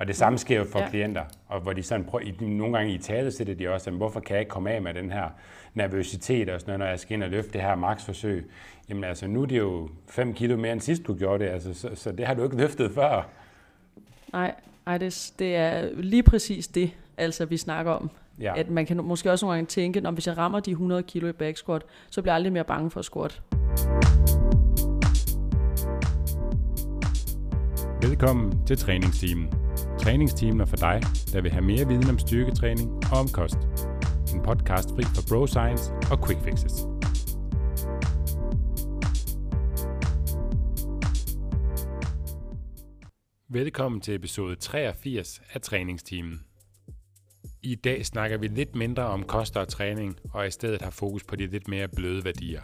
Og det samme sker jo for ja. klienter, og hvor de sådan prøver, nogle gange i tale sætter de også, hvorfor kan jeg ikke komme af med den her nervøsitet og sådan noget, når jeg skal ind og løfte det her maksforsøg. Jamen altså, nu er det jo 5 kilo mere end sidst du gjorde det, altså, så, så det har du ikke løftet før. Nej, nej det, det er lige præcis det, altså vi snakker om. Ja. At man kan måske også nogle gange tænke, når hvis jeg rammer de 100 kilo i back squat, så bliver jeg aldrig mere bange for at squat. Velkommen til træningsteamen. Træningsteamen er for dig, der vil have mere viden om styrketræning og om kost. En podcast fri for bro science og quick fixes. Velkommen til episode 83 af træningsteamen. I dag snakker vi lidt mindre om kost og træning, og i stedet har fokus på de lidt mere bløde værdier.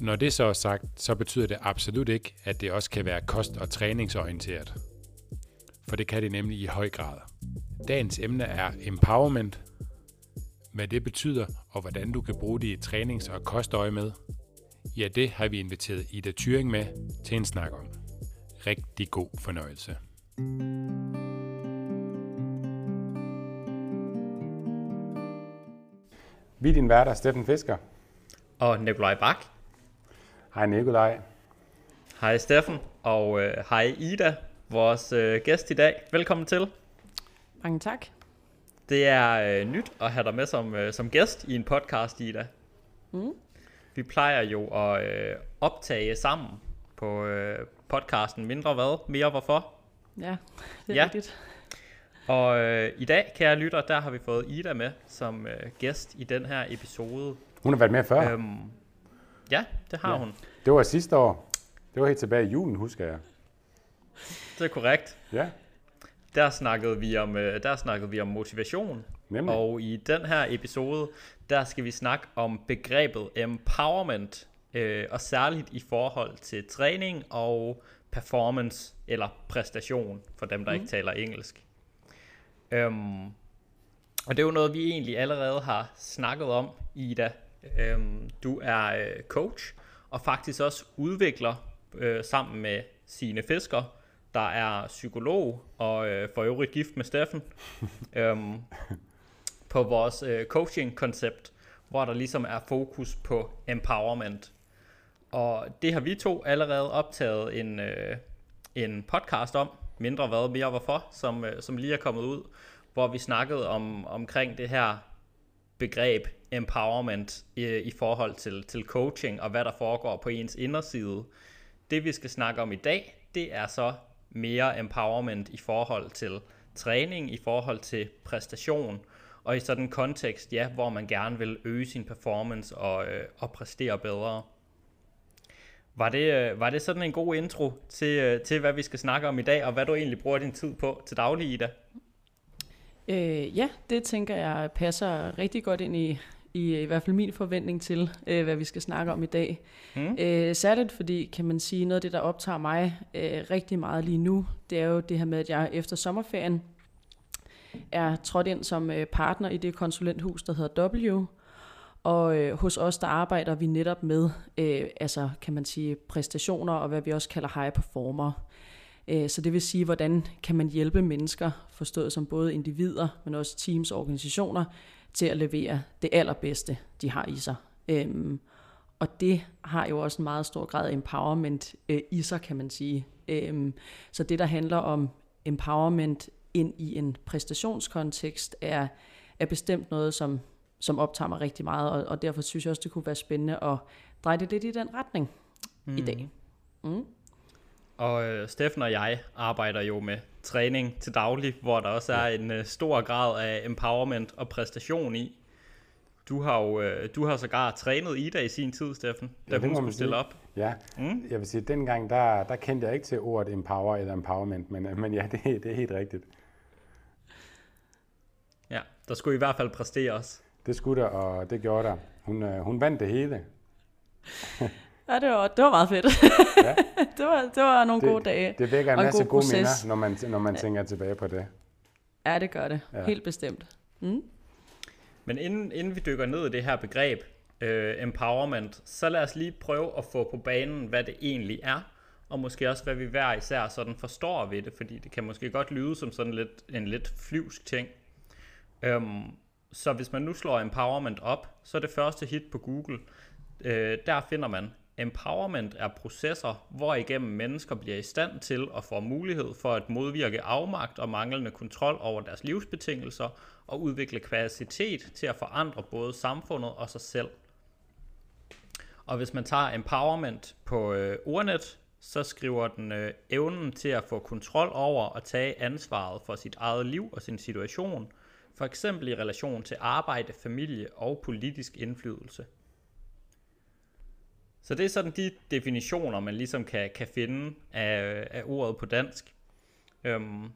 Når det så er sagt, så betyder det absolut ikke, at det også kan være kost- og træningsorienteret. For det kan det nemlig i høj grad. Dagens emne er empowerment. Hvad det betyder, og hvordan du kan bruge det i trænings- og kostøje med. Ja, det har vi inviteret Ida Thyring med til en snak om. Rigtig god fornøjelse. Vi er din værter, Steffen Fisker. Og Nikolaj Bak. Hej Nikolaj. Hej Steffen, og øh, hej Ida, vores øh, gæst i dag. Velkommen til. Mange tak. Det er øh, nyt at have dig med som, øh, som gæst i en podcast, Ida. Mm. Vi plejer jo at øh, optage sammen på øh, podcasten Mindre Hvad, Mere Hvorfor. Ja, det er ja. rigtigt. Og øh, i dag, kære lytter, der har vi fået Ida med som øh, gæst i den her episode. Hun har været med før. Øhm, ja, det har ja. hun. Det var sidste år. Det var helt tilbage i julen, husker jeg. Det er korrekt. Ja. Der snakkede vi om, øh, der snakkede vi om motivation. Nemlig. Og i den her episode, der skal vi snakke om begrebet empowerment, øh, og særligt i forhold til træning og performance eller præstation, for dem, der mm. ikke taler engelsk. Øhm, og det er jo noget, vi egentlig allerede har snakket om, Ida. Øhm, du er øh, coach, og faktisk også udvikler øh, sammen med sine fisker, der er psykolog og øh, for øvrigt gift med Steffen, øhm, på vores øh, coaching-koncept, hvor der ligesom er fokus på empowerment. Og det har vi to allerede optaget en, øh, en podcast om, mindre hvad, mere hvorfor, som, øh, som lige er kommet ud, hvor vi snakkede om omkring det her begreb empowerment i, i forhold til, til coaching og hvad der foregår på ens inderside. Det vi skal snakke om i dag, det er så mere empowerment i forhold til træning, i forhold til præstation, og i sådan en kontekst, ja, hvor man gerne vil øge sin performance og, øh, og præstere bedre. Var det, øh, var det sådan en god intro til, øh, til, hvad vi skal snakke om i dag, og hvad du egentlig bruger din tid på til daglig, Ida? Øh, ja, det tænker jeg passer rigtig godt ind i, i, i hvert fald min forventning til, øh, hvad vi skal snakke om i dag. Mm. Øh, særligt fordi, kan man sige, noget af det, der optager mig øh, rigtig meget lige nu, det er jo det her med, at jeg efter sommerferien er trådt ind som øh, partner i det konsulenthus, der hedder W. Og øh, hos os, der arbejder vi netop med, øh, altså kan man sige, præstationer og hvad vi også kalder high performer. Øh, så det vil sige, hvordan kan man hjælpe mennesker, forstået som både individer, men også teams og organisationer, til at levere det allerbedste, de har i sig. Øhm, og det har jo også en meget stor grad af empowerment øh, i sig, kan man sige. Øhm, så det, der handler om empowerment ind i en præstationskontekst, er, er bestemt noget, som, som optager mig rigtig meget, og, og derfor synes jeg også, det kunne være spændende at dreje det lidt i den retning mm. i dag. Mm. Og øh, Steffen og jeg arbejder jo med træning til daglig, hvor der også er en øh, stor grad af empowerment og præstation i. Du har jo øh, du har sågar trænet Ida i sin tid, Steffen, da ja, hun skulle stille op. Ja, mm? jeg vil sige, at dengang der, der kendte jeg ikke til ordet empower eller empowerment, men, men ja, det, det er helt rigtigt. Ja, der skulle i hvert fald præsteres. Det skulle der, og det gjorde der. Hun, øh, hun vandt det hele. Ja, det var, det var meget fedt. Ja. det, var, det var nogle det, gode dage. Det vækker en masse gode proces. minder, når man, når man ja. tænker tilbage på det. Ja, det gør det. Ja. Helt bestemt. Mm. Men inden, inden vi dykker ned i det her begreb, uh, empowerment, så lad os lige prøve at få på banen, hvad det egentlig er, og måske også, hvad vi hver især sådan forstår ved det, fordi det kan måske godt lyde som sådan lidt, en lidt flyvsk ting. Øhm, så hvis man nu slår empowerment op, så er det første hit på Google, øh, der finder man, empowerment er processer, hvor igennem mennesker bliver i stand til at få mulighed for at modvirke afmagt og manglende kontrol over deres livsbetingelser og udvikle kapacitet til at forandre både samfundet og sig selv. Og hvis man tager empowerment på øh, ordnet, så skriver den øh, evnen til at få kontrol over og tage ansvaret for sit eget liv og sin situation, for eksempel i relation til arbejde, familie og politisk indflydelse. Så det er sådan de definitioner, man ligesom kan, kan finde af, af ordet på dansk. Øhm,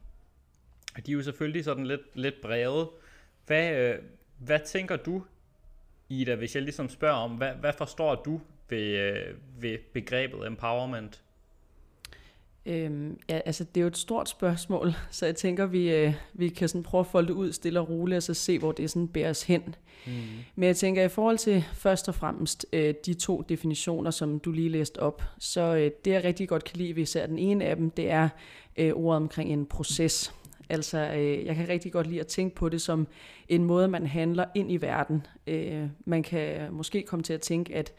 de er jo selvfølgelig sådan lidt, lidt brede. Hvad, øh, hvad tænker du, Ida, hvis jeg ligesom spørger om, hvad, hvad forstår du ved, øh, ved begrebet empowerment? Øhm, ja, altså det er jo et stort spørgsmål, så jeg tænker, vi, øh, vi kan sådan prøve at folde det ud stille og roligt, og så se, hvor det sådan bærer os hen. Mm. Men jeg tænker, i forhold til først og fremmest øh, de to definitioner, som du lige læste op, så øh, det jeg rigtig godt kan lide, hvis er den ene af dem, det er øh, ordet omkring en proces. Altså, øh, jeg kan rigtig godt lide at tænke på det som en måde, man handler ind i verden. Øh, man kan måske komme til at tænke, at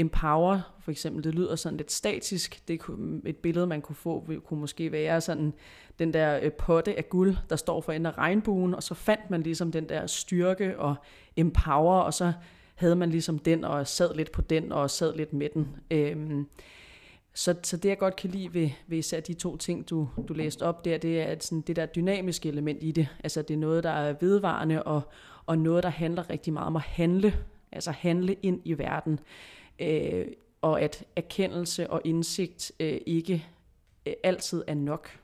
empower, for eksempel, det lyder sådan lidt statisk. Det kunne, et billede, man kunne få, kunne måske være sådan den der øh, potte af guld, der står for enden af regnbuen, og så fandt man ligesom den der styrke og empower, og så havde man ligesom den, og sad lidt på den, og sad lidt med den. Øhm, så, så det jeg godt kan lide ved, ved især de to ting, du, du læste op der, det er at sådan det der dynamiske element i det. Altså det er noget, der er vedvarende, og, og noget, der handler rigtig meget om at handle. Altså handle ind i verden øh, og at erkendelse og indsigt øh, ikke øh, altid er nok.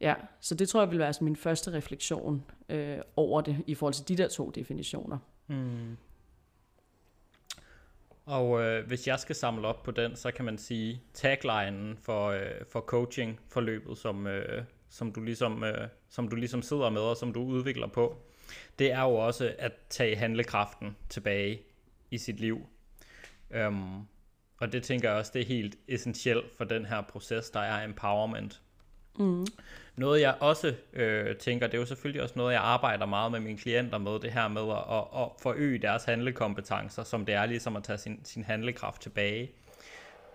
Ja, så det tror jeg vil være min første refleksion øh, over det i forhold til de der to definitioner. Mm. Og øh, hvis jeg skal samle op på den, så kan man sige taglinen for, øh, for coaching forløbet, som, øh, som, du ligesom, øh, som du ligesom sidder med og som du udvikler på, det er jo også at tage handlekraften tilbage i sit liv. Um, og det tænker jeg også, det er helt essentielt for den her proces, der er empowerment. Mm. Noget jeg også øh, tænker, det er jo selvfølgelig også noget, jeg arbejder meget med mine klienter med, det her med at, at, at forøge deres handlekompetencer, som det er ligesom at tage sin, sin handlekraft tilbage.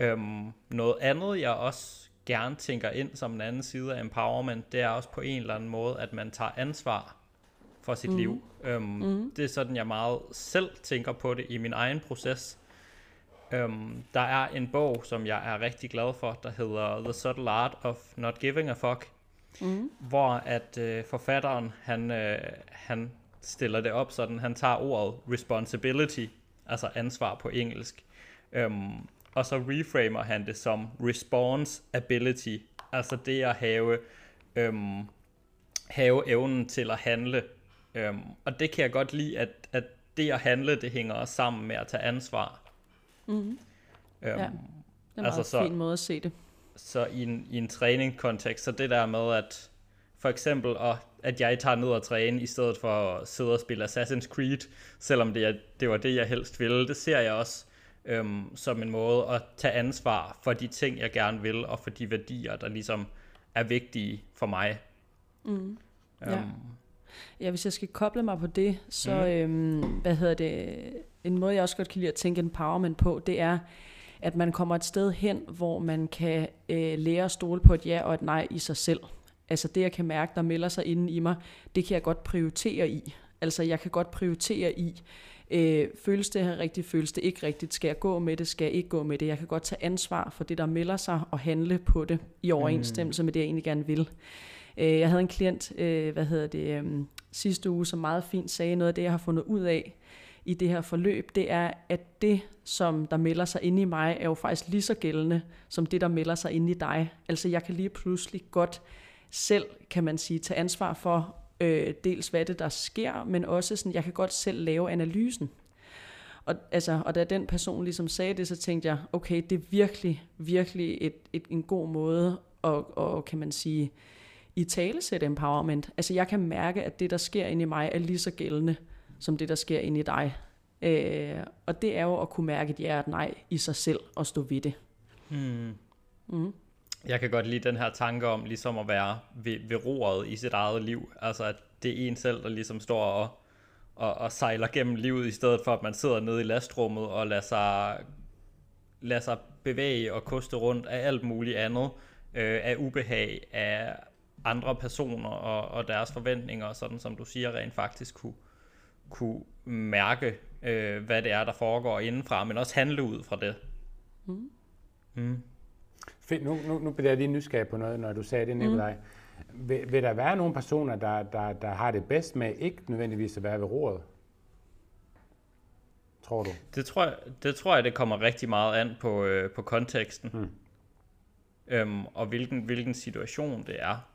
Um, noget andet, jeg også gerne tænker ind som en anden side af empowerment, det er også på en eller anden måde, at man tager ansvar for sit mm. liv. Um, mm. Det er sådan, jeg meget selv tænker på det i min egen proces. Um, der er en bog, som jeg er rigtig glad for, der hedder The Subtle Art of Not Giving a Fuck, mm. hvor at uh, forfatteren, han, uh, han stiller det op sådan, han tager ordet responsibility, altså ansvar på engelsk, um, og så reframer han det som response ability, altså det at have, um, have evnen til at handle. Um, og det kan jeg godt lide, at, at det at handle, det hænger også sammen med at tage ansvar. Mm-hmm. Øhm, ja, det er en altså, så, fin måde at se det. Så i en, i en træningskontekst, så det der med, at for eksempel, at, at jeg tager ned og træne, i stedet for at sidde og spille Assassin's Creed, selvom det, det var det, jeg helst ville, det ser jeg også øhm, som en måde at tage ansvar for de ting, jeg gerne vil, og for de værdier, der ligesom er vigtige for mig. Mm. Øhm. ja, hvis jeg skal koble mig på det, så, mm. øhm, hvad hedder det, en måde, jeg også godt kan lide at tænke empowerment på, det er, at man kommer et sted hen, hvor man kan øh, lære at stole på et ja og et nej i sig selv. Altså det, jeg kan mærke, der melder sig inden i mig, det kan jeg godt prioritere i. Altså jeg kan godt prioritere i, øh, føles det her rigtigt, føles det ikke rigtigt, skal jeg gå med det, skal jeg ikke gå med det. Jeg kan godt tage ansvar for det, der melder sig, og handle på det i overensstemmelse mm. med det, jeg egentlig gerne vil. Øh, jeg havde en klient, øh, hvad hedder det, øh, sidste uge, som meget fint sagde noget af det, jeg har fundet ud af, i det her forløb, det er, at det, som der melder sig inde i mig, er jo faktisk lige så gældende, som det, der melder sig inde i dig. Altså jeg kan lige pludselig godt selv, kan man sige, tage ansvar for øh, dels, hvad det der sker, men også sådan, jeg kan godt selv lave analysen. Og, altså, og da den person ligesom sagde det, så tænkte jeg, okay, det er virkelig, virkelig et, et, en god måde at, og, kan man sige, i talesæt empowerment. Altså jeg kan mærke, at det, der sker inde i mig, er lige så gældende, som det, der sker inde i dig. Øh, og det er jo at kunne mærke et ja og et nej i sig selv og stå ved det. Hmm. Mm. Jeg kan godt lide den her tanke om ligesom at være ved, ved roret i sit eget liv. Altså at det er en selv, der ligesom står og, og, og sejler gennem livet, i stedet for at man sidder nede i lastrummet og lader sig, lader sig bevæge og koste rundt af alt muligt andet, øh, af ubehag, af andre personer og, og deres forventninger, sådan som du siger, rent faktisk kunne, kunne mærke, øh, hvad det er, der foregår indenfra, men også handle ud fra det. Mm. Mm. Fedt, nu, nu, nu bliver jeg lige nysgerrig på noget, når du sagde det, Nikolaj. Mm. Vil, vil der være nogle personer, der, der, der har det bedst med ikke nødvendigvis at være ved roret? Tror du? Det tror jeg, det, tror jeg, det kommer rigtig meget an på, øh, på konteksten. Mm. Øhm, og hvilken, hvilken situation det er.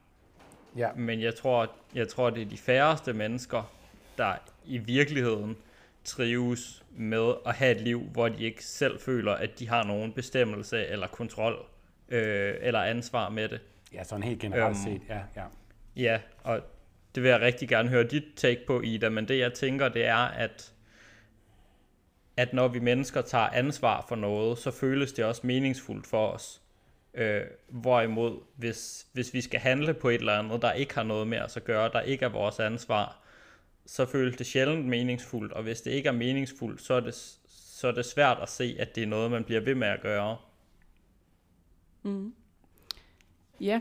Ja. Men jeg tror, jeg tror, det er de færreste mennesker, der i virkeligheden trives med at have et liv, hvor de ikke selv føler, at de har nogen bestemmelse eller kontrol øh, eller ansvar med det. Ja, sådan helt generelt øhm, set, ja, ja. Ja, og det vil jeg rigtig gerne høre dit take på, Ida, men det jeg tænker, det er, at at når vi mennesker tager ansvar for noget, så føles det også meningsfuldt for os. Øh, hvorimod, hvis, hvis vi skal handle på et eller andet, der ikke har noget med os at gøre, der ikke er vores ansvar, så føles det sjældent meningsfuldt, og hvis det ikke er meningsfuldt, så er det, så er det svært at se, at det er noget, man bliver ved med at gøre. Mm. Ja,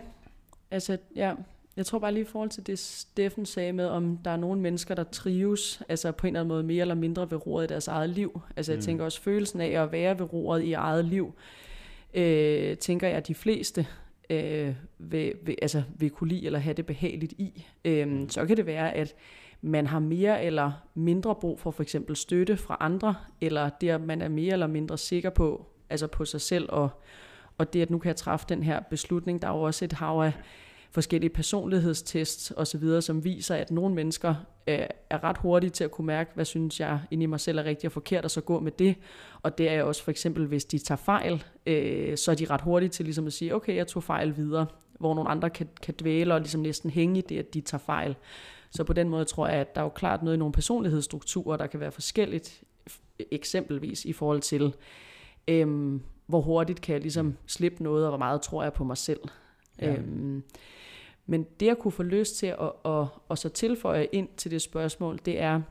altså, ja, jeg tror bare lige i forhold til det, Steffen sagde med, om der er nogle mennesker, der trives, altså på en eller anden måde mere eller mindre ved roret i deres eget liv. Altså jeg mm. tænker også følelsen af at være ved roret i eget liv, øh, tænker jeg, at de fleste øh, vil, vil, altså, vil kunne lide eller have det behageligt i. Øh. Så kan det være, at man har mere eller mindre brug for for eksempel støtte fra andre, eller det, at man er mere eller mindre sikker på, altså på sig selv, og, og det, at nu kan jeg træffe den her beslutning. Der er jo også et hav af forskellige personlighedstests osv., som viser, at nogle mennesker øh, er ret hurtige til at kunne mærke, hvad synes jeg inde i mig selv er rigtigt og forkert, og så gå med det. Og det er også for eksempel, hvis de tager fejl, øh, så er de ret hurtige til ligesom at sige, okay, jeg tog fejl videre, hvor nogle andre kan, kan dvæle og ligesom næsten hænge i det, at de tager fejl. Så på den måde tror jeg, at der er jo klart noget i nogle personlighedsstrukturer, der kan være forskelligt, eksempelvis i forhold til, øhm, hvor hurtigt kan jeg ligesom slippe noget, og hvor meget tror jeg på mig selv. Ja. Øhm, men det jeg kunne få lyst til at, at, at, at så tilføje ind til det spørgsmål, det er,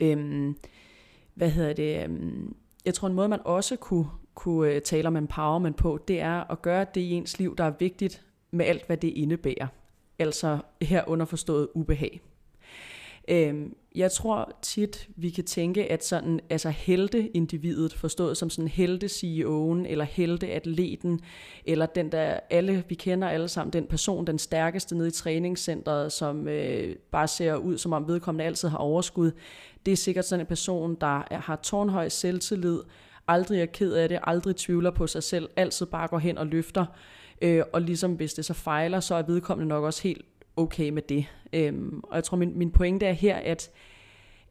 øhm, hvad hedder det, øhm, jeg tror en måde man også kunne, kunne øh, tale om empowerment på, det er at gøre det i ens liv, der er vigtigt med alt, hvad det indebærer. Altså her underforstået ubehag. Øhm, jeg tror tit, vi kan tænke, at sådan, altså helte-individet, forstået som sådan helte-CEO'en, eller helte-atleten, eller den der, alle, vi kender alle sammen, den person, den stærkeste nede i træningscenteret, som øh, bare ser ud, som om vedkommende altid har overskud. Det er sikkert sådan en person, der er, har tårnhøj selvtillid, aldrig er ked af det, aldrig tvivler på sig selv, altid bare går hen og løfter. Øh, og ligesom hvis det så fejler, så er vedkommende nok også helt okay med det. Øhm, og jeg tror, min, min pointe er her, at,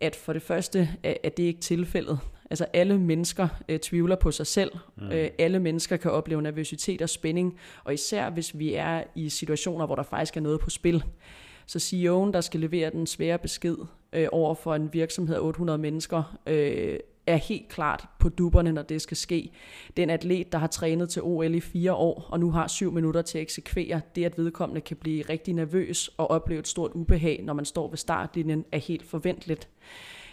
at for det første er, er det ikke tilfældet. Altså alle mennesker øh, tvivler på sig selv. Mm. Øh, alle mennesker kan opleve nervøsitet og spænding. Og især hvis vi er i situationer, hvor der faktisk er noget på spil. Så CEO'en, der skal levere den svære besked øh, over for en virksomhed af 800 mennesker, øh, er helt klart på duberne, når det skal ske. Den atlet, der har trænet til OL i fire år, og nu har syv minutter til at eksekvere, det at vedkommende kan blive rigtig nervøs og opleve et stort ubehag, når man står ved startlinjen, er helt forventeligt.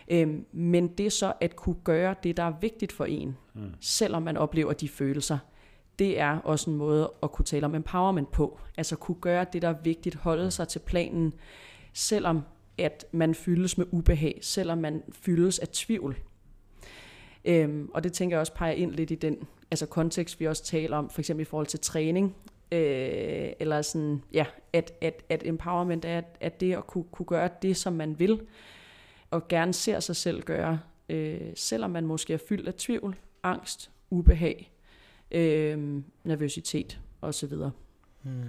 Øhm, men det så at kunne gøre det, der er vigtigt for en, mm. selvom man oplever de følelser, det er også en måde at kunne tale om empowerment på. Altså kunne gøre det, der er vigtigt, holde sig til planen, selvom at man fyldes med ubehag, selvom man fyldes af tvivl. Øhm, og det tænker jeg også peger ind lidt i den altså kontekst, vi også taler om, for eksempel i forhold til træning, øh, eller sådan, ja, at, at, at empowerment er at det at kunne, kunne gøre det, som man vil, og gerne ser sig selv gøre, øh, selvom man måske er fyldt af tvivl, angst, ubehag, øh, nervøsitet osv. Hmm.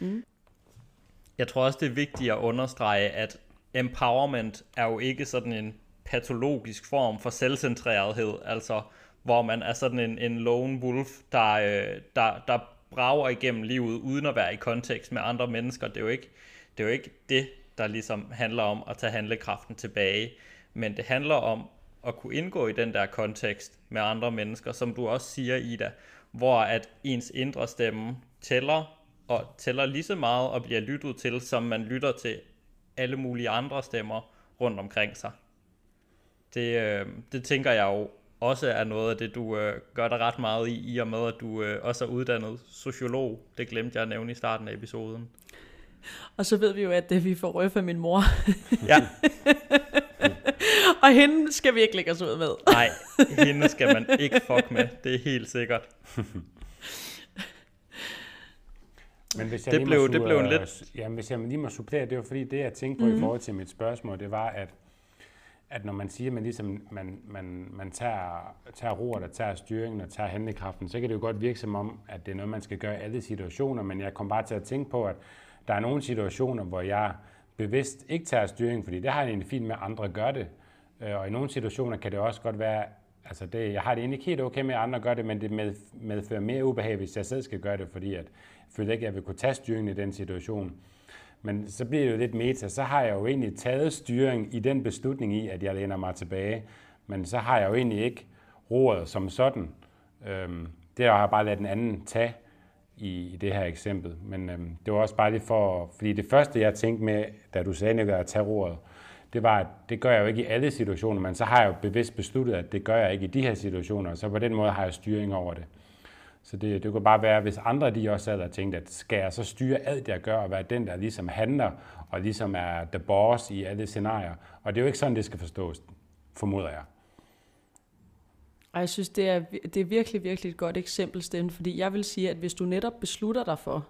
Mm. Jeg tror også, det er vigtigt at understrege, at empowerment er jo ikke sådan en patologisk form for selvcentrerethed, altså hvor man er sådan en, en lone wolf, der, øh, der, der brager igennem livet uden at være i kontekst med andre mennesker. Det er jo ikke det, er jo ikke det der ligesom handler om at tage handlekraften tilbage, men det handler om at kunne indgå i den der kontekst med andre mennesker, som du også siger, Ida, hvor at ens indre stemme tæller, og tæller lige så meget og bliver lyttet til, som man lytter til alle mulige andre stemmer rundt omkring sig. Det, øh, det tænker jeg jo også er noget af det, du øh, gør dig ret meget i, i og med, at du øh, også er uddannet sociolog. Det glemte jeg at nævne i starten af episoden. Og så ved vi jo, at det, vi får røf af min mor. Ja. og hende skal vi ikke lægge os ud med. Nej, hende skal man ikke fuck med. Det er helt sikkert. Men hvis jeg det, lige blev, må, det blev en lidt... Jamen, hvis jeg lige må supplere, det var fordi, det jeg tænkte på mm-hmm. i forhold til mit spørgsmål, det var, at, at når man siger, at man, ligesom, man, man, man tager, tager roret og tager styringen og tager handlekraften, så kan det jo godt virke som om, at det er noget, man skal gøre i alle situationer, men jeg kom bare til at tænke på, at der er nogle situationer, hvor jeg bevidst ikke tager styring, fordi det har jeg egentlig fint med, at andre gør det. Øh, og i nogle situationer kan det også godt være, altså det, jeg har det egentlig helt okay med, at andre gør det, men det med, medfører mere ubehag, hvis jeg selv skal gøre det, fordi at jeg føler ikke, at jeg vil kunne tage styringen i den situation. Men så bliver det jo lidt meta, så har jeg jo egentlig taget styring i den beslutning i, at jeg læner mig tilbage, men så har jeg jo egentlig ikke roret som sådan. Øhm, det har jeg bare ladet den anden tage i, i det her eksempel. Men øhm, det var også bare lige for, fordi det første, jeg tænkte med, da du sagde, at tage roret, det var, at det gør jeg jo ikke i alle situationer, men så har jeg jo bevidst besluttet, at det gør jeg ikke i de her situationer, så på den måde har jeg styring over det. Så det, det kunne bare være, hvis andre de også sad og tænkte, at skal jeg så styre alt, jeg gør, og være den, der ligesom handler, og ligesom er the boss i alle scenarier. Og det er jo ikke sådan, det skal forstås, formoder jeg. Og jeg synes, det er, det er virkelig, virkelig et godt eksempel, Sten, fordi jeg vil sige, at hvis du netop beslutter dig for,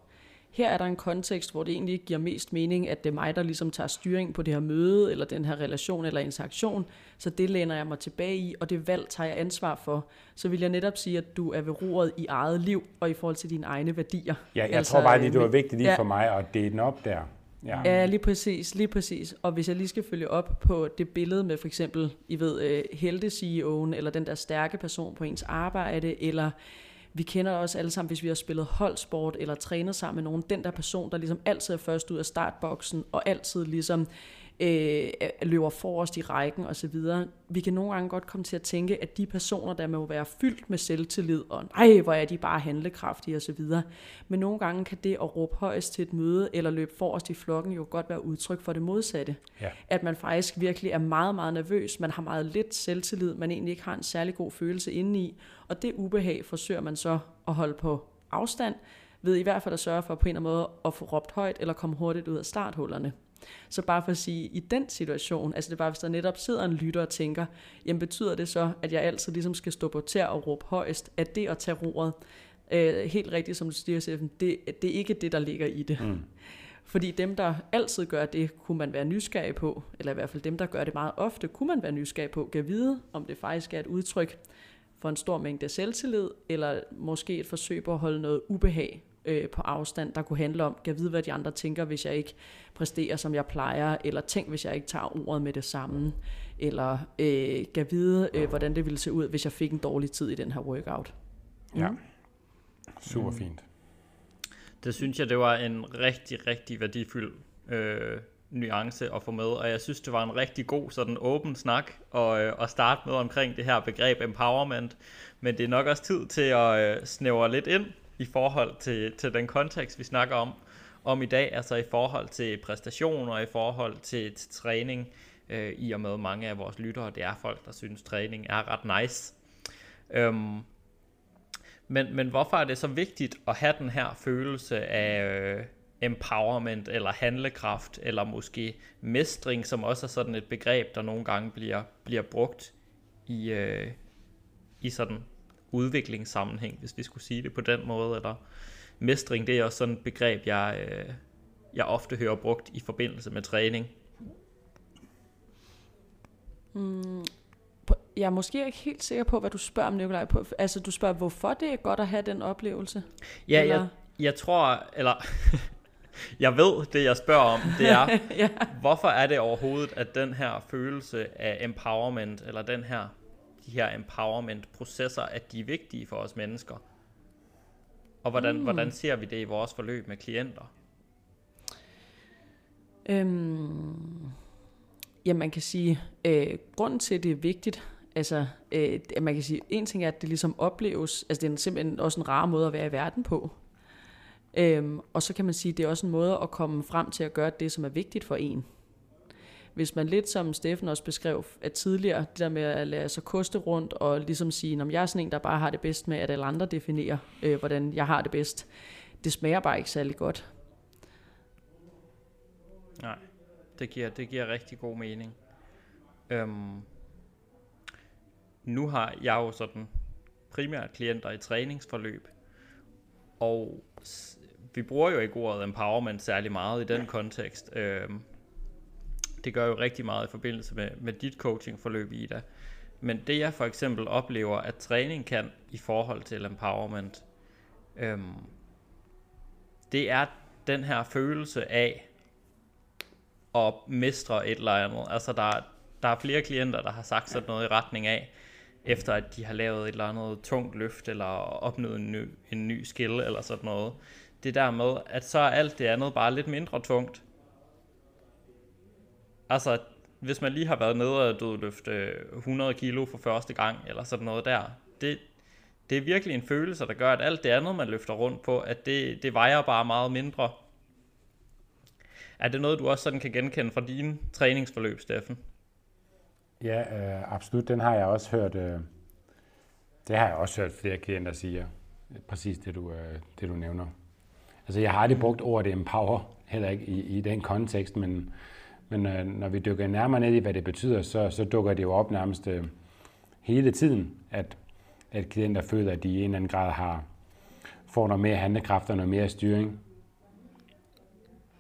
her er der en kontekst, hvor det egentlig ikke giver mest mening, at det er mig, der ligesom tager styring på det her møde, eller den her relation eller interaktion, så det læner jeg mig tilbage i, og det valg tager jeg ansvar for. Så vil jeg netop sige, at du er ved roret i eget liv, og i forhold til dine egne værdier. Ja, jeg altså, tror bare lige, det var vigtigt lige ja, for mig at dele den op der. Ja. ja, lige præcis, lige præcis. Og hvis jeg lige skal følge op på det billede med for eksempel, I ved, uh, helte-CEO'en, eller den der stærke person på ens arbejde, eller vi kender også alle sammen, hvis vi har spillet holdsport eller trænet sammen med nogen, den der person, der ligesom altid er først ud af startboksen, og altid ligesom øh, løber forrest i rækken osv. Vi kan nogle gange godt komme til at tænke, at de personer, der må være fyldt med selvtillid, og nej, hvor er de bare handlekraftige osv. Men nogle gange kan det at råbe højst til et møde, eller løbe forrest i flokken, jo godt være udtryk for det modsatte. Ja. At man faktisk virkelig er meget, meget nervøs, man har meget lidt selvtillid, man egentlig ikke har en særlig god følelse indeni, og det ubehag forsøger man så at holde på afstand, ved i hvert fald at sørge for på en eller anden måde at få råbt højt, eller komme hurtigt ud af starthullerne. Så bare for at sige, i den situation, altså det er bare, hvis der netop sidder en lytter og tænker, jamen betyder det så, at jeg altid ligesom skal stå på tær og råbe højst, at det at tage roret, øh, helt rigtigt som du siger, Steffen, det, det er ikke det, der ligger i det. Mm. Fordi dem, der altid gør det, kunne man være nysgerrig på, eller i hvert fald dem, der gør det meget ofte, kunne man være nysgerrig på, kan vide, om det faktisk er et udtryk for en stor mængde selvtillid, eller måske et forsøg på at holde noget ubehag øh, på afstand, der kunne handle om, kan vide, hvad de andre tænker, hvis jeg ikke præsterer, som jeg plejer, eller tænk, hvis jeg ikke tager ordet med det samme, eller øh, kan vide, øh, hvordan det ville se ud, hvis jeg fik en dårlig tid i den her workout. Ja, mm. super fint. Det synes jeg, det var en rigtig, rigtig værdifuld øh, nuance at få med, og jeg synes, det var en rigtig god sådan åben snak og, øh, at starte med omkring det her begreb empowerment, men det er nok også tid til at øh, snævre lidt ind i forhold til, til den kontekst, vi snakker om, om i dag, altså i forhold til præstationer, og i forhold til, til træning, øh, i og med mange af vores lyttere, det er folk, der synes, træning er ret nice. Øhm, men, men hvorfor er det så vigtigt at have den her følelse af øh, empowerment eller handlekraft, eller måske mestring, som også er sådan et begreb, der nogle gange bliver, bliver brugt i, øh, i sådan udviklingssammenhæng, hvis vi skulle sige det på den måde, eller mestring, det er også sådan et begreb, jeg, øh, jeg ofte hører brugt i forbindelse med træning. Mm, jeg er måske ikke helt sikker på, hvad du spørger om, Nikolaj. På. Altså, du spørger, hvorfor det er godt at have den oplevelse? Ja, eller? jeg, jeg tror, eller jeg ved, det jeg spørger om, det er, ja. hvorfor er det overhovedet, at den her følelse af empowerment, eller den her de her empowerment-processer, at de er vigtige for os mennesker? Og hvordan, mm. hvordan ser vi det i vores forløb med klienter? Øhm, ja, man kan sige, øh, grunden til, at det er vigtigt, Altså, øh, man kan sige, en ting er, at det ligesom opleves, altså det er simpelthen også en rar måde at være i verden på. Øhm, og så kan man sige, at det er også en måde at komme frem til at gøre det, som er vigtigt for en. Hvis man lidt som Steffen også beskrev at tidligere, det der med at lade sig koste rundt og ligesom sige, at jeg er sådan en, der bare har det bedst med, at alle andre definerer, øh, hvordan jeg har det bedst. Det smager bare ikke særlig godt. Nej, det giver, det giver rigtig god mening. Øhm, nu har jeg jo sådan primært klienter i træningsforløb, og vi bruger jo ikke ordet empowerment særlig meget i den kontekst. Øhm, det gør jo rigtig meget i forbindelse med, med dit coachingforløb, Ida. Men det jeg for eksempel oplever, at træning kan i forhold til empowerment, øhm, det er den her følelse af at mestre et eller andet. Altså der, der er flere klienter, der har sagt sådan noget i retning af, efter at de har lavet et eller andet tungt løft, eller opnået en ny, en ny skill, eller sådan noget. Det der med, at så er alt det andet bare lidt mindre tungt. Altså, hvis man lige har været nede og dødløfte 100 øh, kilo for første gang, eller sådan noget der, det, det er virkelig en følelse, der gør, at alt det andet, man løfter rundt på, at det, det vejer bare meget mindre. Er det noget, du også sådan kan genkende fra dine træningsforløb, Steffen? Ja, øh, absolut. Den har jeg også hørt. Øh, det har jeg også hørt flere klienter sige. Præcis det du, øh, det, du nævner. Altså, jeg har aldrig brugt ordet empower, heller ikke i, i den kontekst, men, men øh, når vi dykker nærmere ned i, hvad det betyder, så, så dukker det jo op nærmest øh, hele tiden, at, at klienter føler, at de i en eller anden grad har, får noget mere handlekraft og noget mere styring.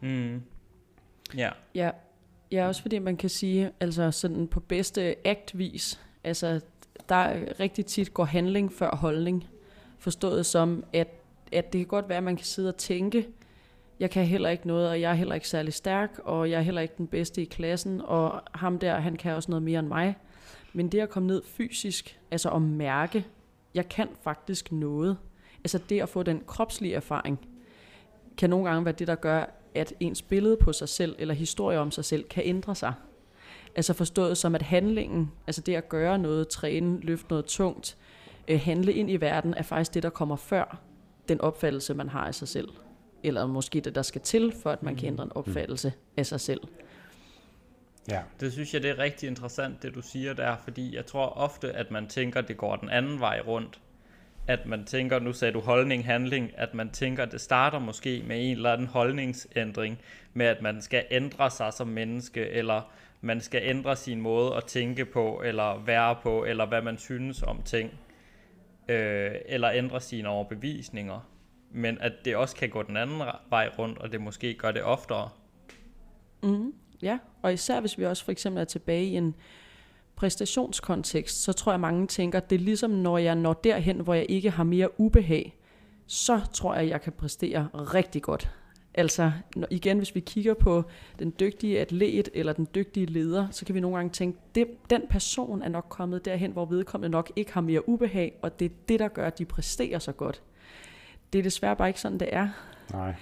Mm. Ja. Ja, Ja, også fordi man kan sige, altså sådan på bedste aktvis, altså der rigtig tit går handling før holdning. Forstået som, at, at det kan godt være, at man kan sidde og tænke, jeg kan heller ikke noget, og jeg er heller ikke særlig stærk, og jeg er heller ikke den bedste i klassen, og ham der, han kan også noget mere end mig. Men det at komme ned fysisk, altså at mærke, jeg kan faktisk noget, altså det at få den kropslige erfaring, kan nogle gange være det, der gør, at ens billede på sig selv, eller historie om sig selv, kan ændre sig. Altså forstået som, at handlingen, altså det at gøre noget, træne, løfte noget tungt, øh, handle ind i verden, er faktisk det, der kommer før den opfattelse, man har af sig selv. Eller måske det, der skal til, for at man kan ændre en mm. opfattelse af sig selv. Ja. Det synes jeg, det er rigtig interessant, det du siger der, fordi jeg tror ofte, at man tænker, det går den anden vej rundt at man tænker, nu sagde du holdning, handling, at man tænker, at det starter måske med en eller anden holdningsændring, med at man skal ændre sig som menneske, eller man skal ændre sin måde at tænke på, eller være på, eller hvad man synes om ting, øh, eller ændre sine overbevisninger. Men at det også kan gå den anden vej rundt, og det måske gør det oftere. Mm, ja, og især hvis vi også for eksempel er tilbage i en præstationskontekst, så tror jeg, mange tænker, det er ligesom, når jeg når derhen, hvor jeg ikke har mere ubehag, så tror jeg, jeg kan præstere rigtig godt. Altså når, igen, hvis vi kigger på den dygtige atlet eller den dygtige leder, så kan vi nogle gange tænke, det, den person er nok kommet derhen, hvor vedkommende nok ikke har mere ubehag, og det er det, der gør, at de præsterer så godt. Det er desværre bare ikke sådan, det er. Nej.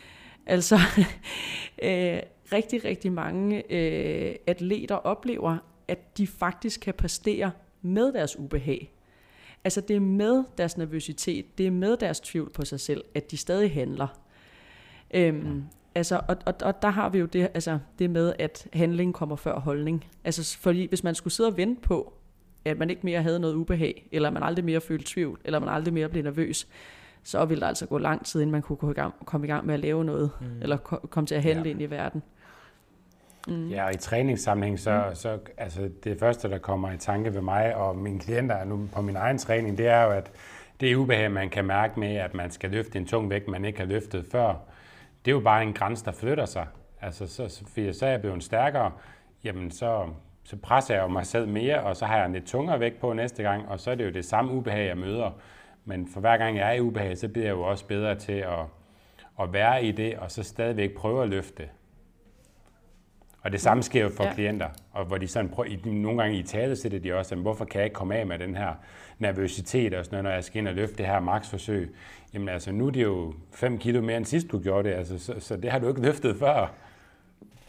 Altså, øh, rigtig, rigtig mange øh, atleter oplever, at de faktisk kan præstere med deres ubehag. Altså det er med deres nervøsitet, det er med deres tvivl på sig selv, at de stadig handler. Øhm, ja. altså, og, og, og der har vi jo det, altså, det med, at handling kommer før holdning. Altså fordi hvis man skulle sidde og vente på, at man ikke mere havde noget ubehag, eller man aldrig mere følte tvivl, eller man aldrig mere blev nervøs, så ville der altså gå lang tid, inden man kunne gå i gang, komme i gang med at lave noget, mm. eller komme til at handle ja. ind i verden. Mm. Ja, og i træningssammenhæng, så, mm. så altså det første, der kommer i tanke ved mig og mine klienter nu på min egen træning, det er jo, at det er ubehag, man kan mærke med, at man skal løfte en tung vægt, man ikke har løftet før. Det er jo bare en grænse, der flytter sig. Altså, så, så, så er jeg blevet stærkere, jamen så, så presser jeg jo mig selv mere, og så har jeg en lidt tungere vægt på næste gang, og så er det jo det samme ubehag, jeg møder. Men for hver gang jeg er i ubehag, så bliver jeg jo også bedre til at, at være i det, og så stadigvæk prøve at løfte. Og det samme sker jo for ja. klienter, og hvor de sådan prøver, nogle gange i tale sætter de også, hvorfor kan jeg ikke komme af med den her nervøsitet og sådan noget, når jeg skal ind og løfte det her maksforsøg. Jamen altså, nu er det jo 5 kilo mere end sidst du gjorde det, altså, så, så det har du ikke løftet før.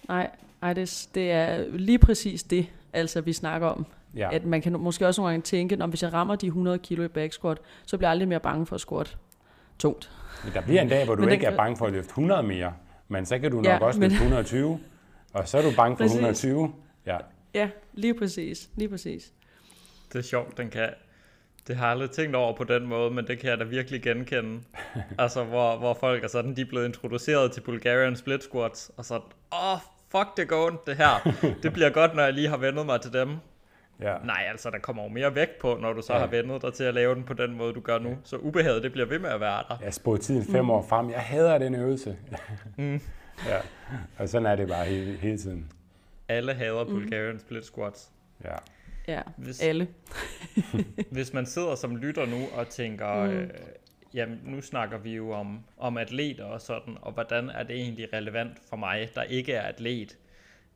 Nej, nej det, det er lige præcis det, altså vi snakker om. Ja. At man kan måske også nogle gange tænke, at hvis jeg rammer de 100 kilo i back squat, så bliver jeg aldrig mere bange for at squat tungt. Men der bliver en dag, hvor du ikke er bange for at løfte 100 mere, men så kan du nok ja, også løfte men... 120, og så er du bange for præcis. 120. Ja. ja, lige præcis. Lige præcis. Det er sjovt, den kan, det har jeg aldrig tænkt over på den måde, men det kan jeg da virkelig genkende. altså, hvor, hvor folk er sådan, de er blevet introduceret til Bulgarian split squats, og så, åh, oh, fuck, det går ondt, det her. Det bliver godt, når jeg lige har vendet mig til dem. Ja. Nej, altså, der kommer jo mere vægt på, når du så ja. har vendet dig til at lave den på den måde, du gør nu. Så ubehaget, det bliver ved med at være der. Jeg spurgte tiden fem mm. år frem. Jeg hader den øvelse. mm. ja. Og sådan er det bare hele, hele tiden. Alle hader mm. Bulgarian split squats. Ja. Ja, hvis, alle. hvis man sidder som lytter nu og tænker, mm. øh, jamen nu snakker vi jo om, om atleter og sådan, og hvordan er det egentlig relevant for mig, der ikke er atlet,